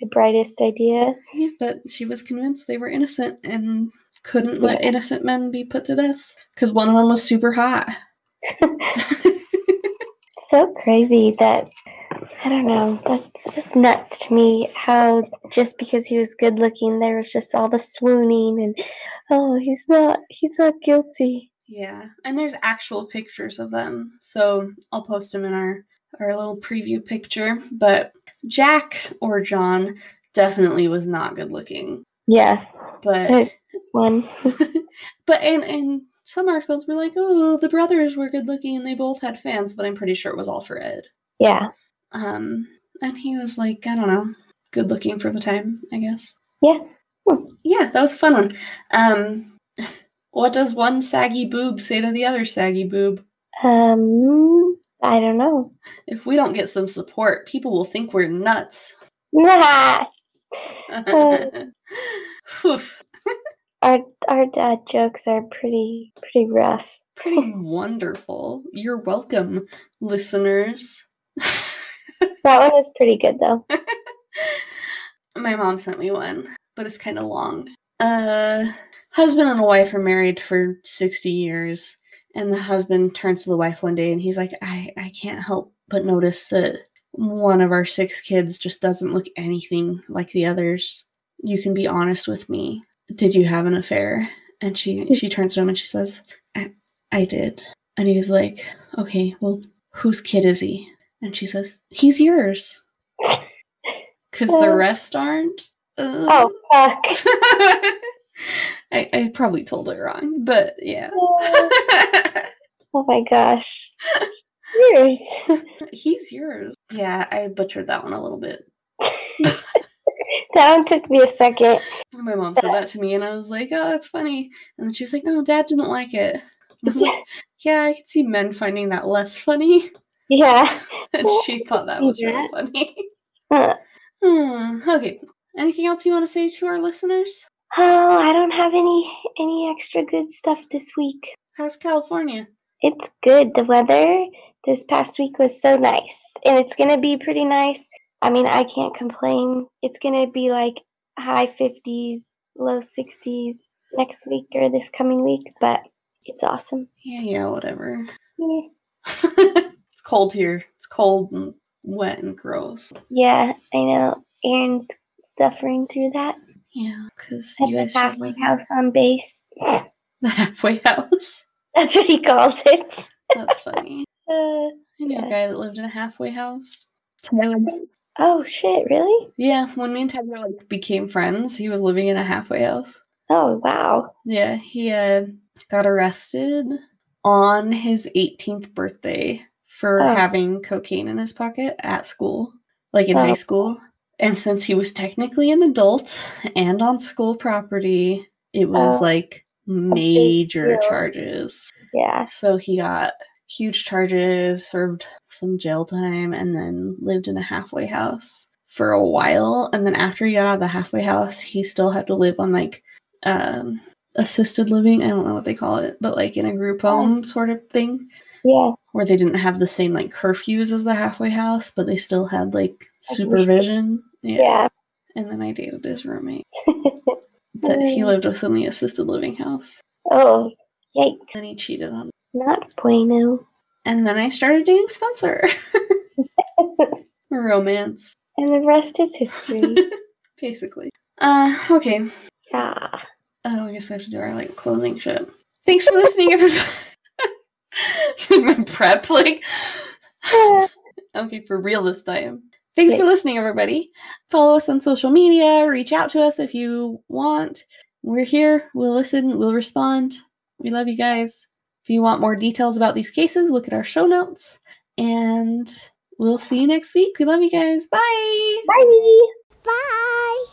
my brightest idea. Yeah, but she was convinced they were innocent and couldn't let Yeah. innocent men be put to death because one of them was super hot. so crazy that I don't know. That's just nuts to me. How just because he was good looking, there was just all the swooning and oh, he's not, he's not guilty. Yeah, and there's actual pictures of them, so I'll post them in our our little preview picture. But Jack or John definitely was not good looking, Yeah, but this one. but and and some articles were like, oh, the brothers were good looking and they both had fans, but I'm pretty sure it was all for Ed. Yeah, Um, and he was like, I don't know, good looking for the time, I guess. Yeah. Well, Yeah, that was a fun one. Um, what does one saggy boob say to the other saggy boob? um, I don't know. If we don't get some support, people will think we're nuts. Nah, Oof. our our dad jokes are pretty pretty rough. Pretty wonderful. You're welcome, listeners. That one was pretty good though. My mom sent me one, but it's kind of long. Uh, husband and a wife are married for 60 years, and the husband turns to the wife one day and he's like, I, I can't help but notice that one of our six kids just doesn't look anything like the others. You can be honest with me. Did you have an affair? And she she turns to him and she says, I, I did. And he's like, Okay, well, whose kid is he? And she says, He's yours. Because the Uh. rest aren't. Uh, Oh fuck. I, I probably told it wrong, but yeah. oh my gosh. Yours. He's yours. Yeah, I butchered that one a little bit. that one took me a second. My mom said that to me, and I was like, "Oh, that's funny." And then she was like, "No, Dad didn't like it." And I was like, "Yeah, I could see men finding that less funny," Yeah. and she thought that was really funny. Huh. Hmm, okay. Anything else you want to say to our listeners? Oh, I don't have any any extra good stuff this week. How's California? It's good. The weather this past week was so nice. And it's going to be pretty nice. I mean, I can't complain. It's going to be like high 50s, low 60s next week or this coming week, but it's awesome. Yeah, yeah, whatever. Yeah. cold here. It's cold and wet and gross. Yeah, I know. Aaron's suffering through that. Yeah, because you guys halfway live house on base. the halfway house. That's what he calls it. That's funny. Uh, I knew Yeah. a guy that lived in a halfway house. oh shit! Really? Yeah, when me and Ted like, became friends, he was living in a halfway house. Oh wow. Yeah, he uh, got arrested on his 18th birthday for Oh. having cocaine in his pocket at school, like in Oh. high school. And since he was technically an adult and on school property, it was Oh. like major charges. Yeah. So he got huge charges, served some jail time, and then lived in a halfway house for a while. And then after he got out of the halfway house, he still had to live on like um, assisted living. I don't know what they call it, but like in a group Oh. home sort of thing Yeah. where they didn't have the same like curfews as the halfway house, but they still had like Like supervision. Yeah. Yeah. And then I dated his roommate that he lived with in the assisted living house. Oh, yikes! And he cheated on me. Not bueno. And then I started dating Spencer. Romance, And the rest is history. basically. Uh, okay. yeah. Oh, I guess we have to do our like closing shit. Thanks for listening, everybody. My prep, like. okay, for real this time. Thanks for listening, everybody. Follow us on social media. Reach out to us if you want. We're here. We'll listen. We'll respond. We love you guys. If you want more details about these cases, look at our show notes. And we'll see you next week. We love you guys. Bye. Bye. Bye.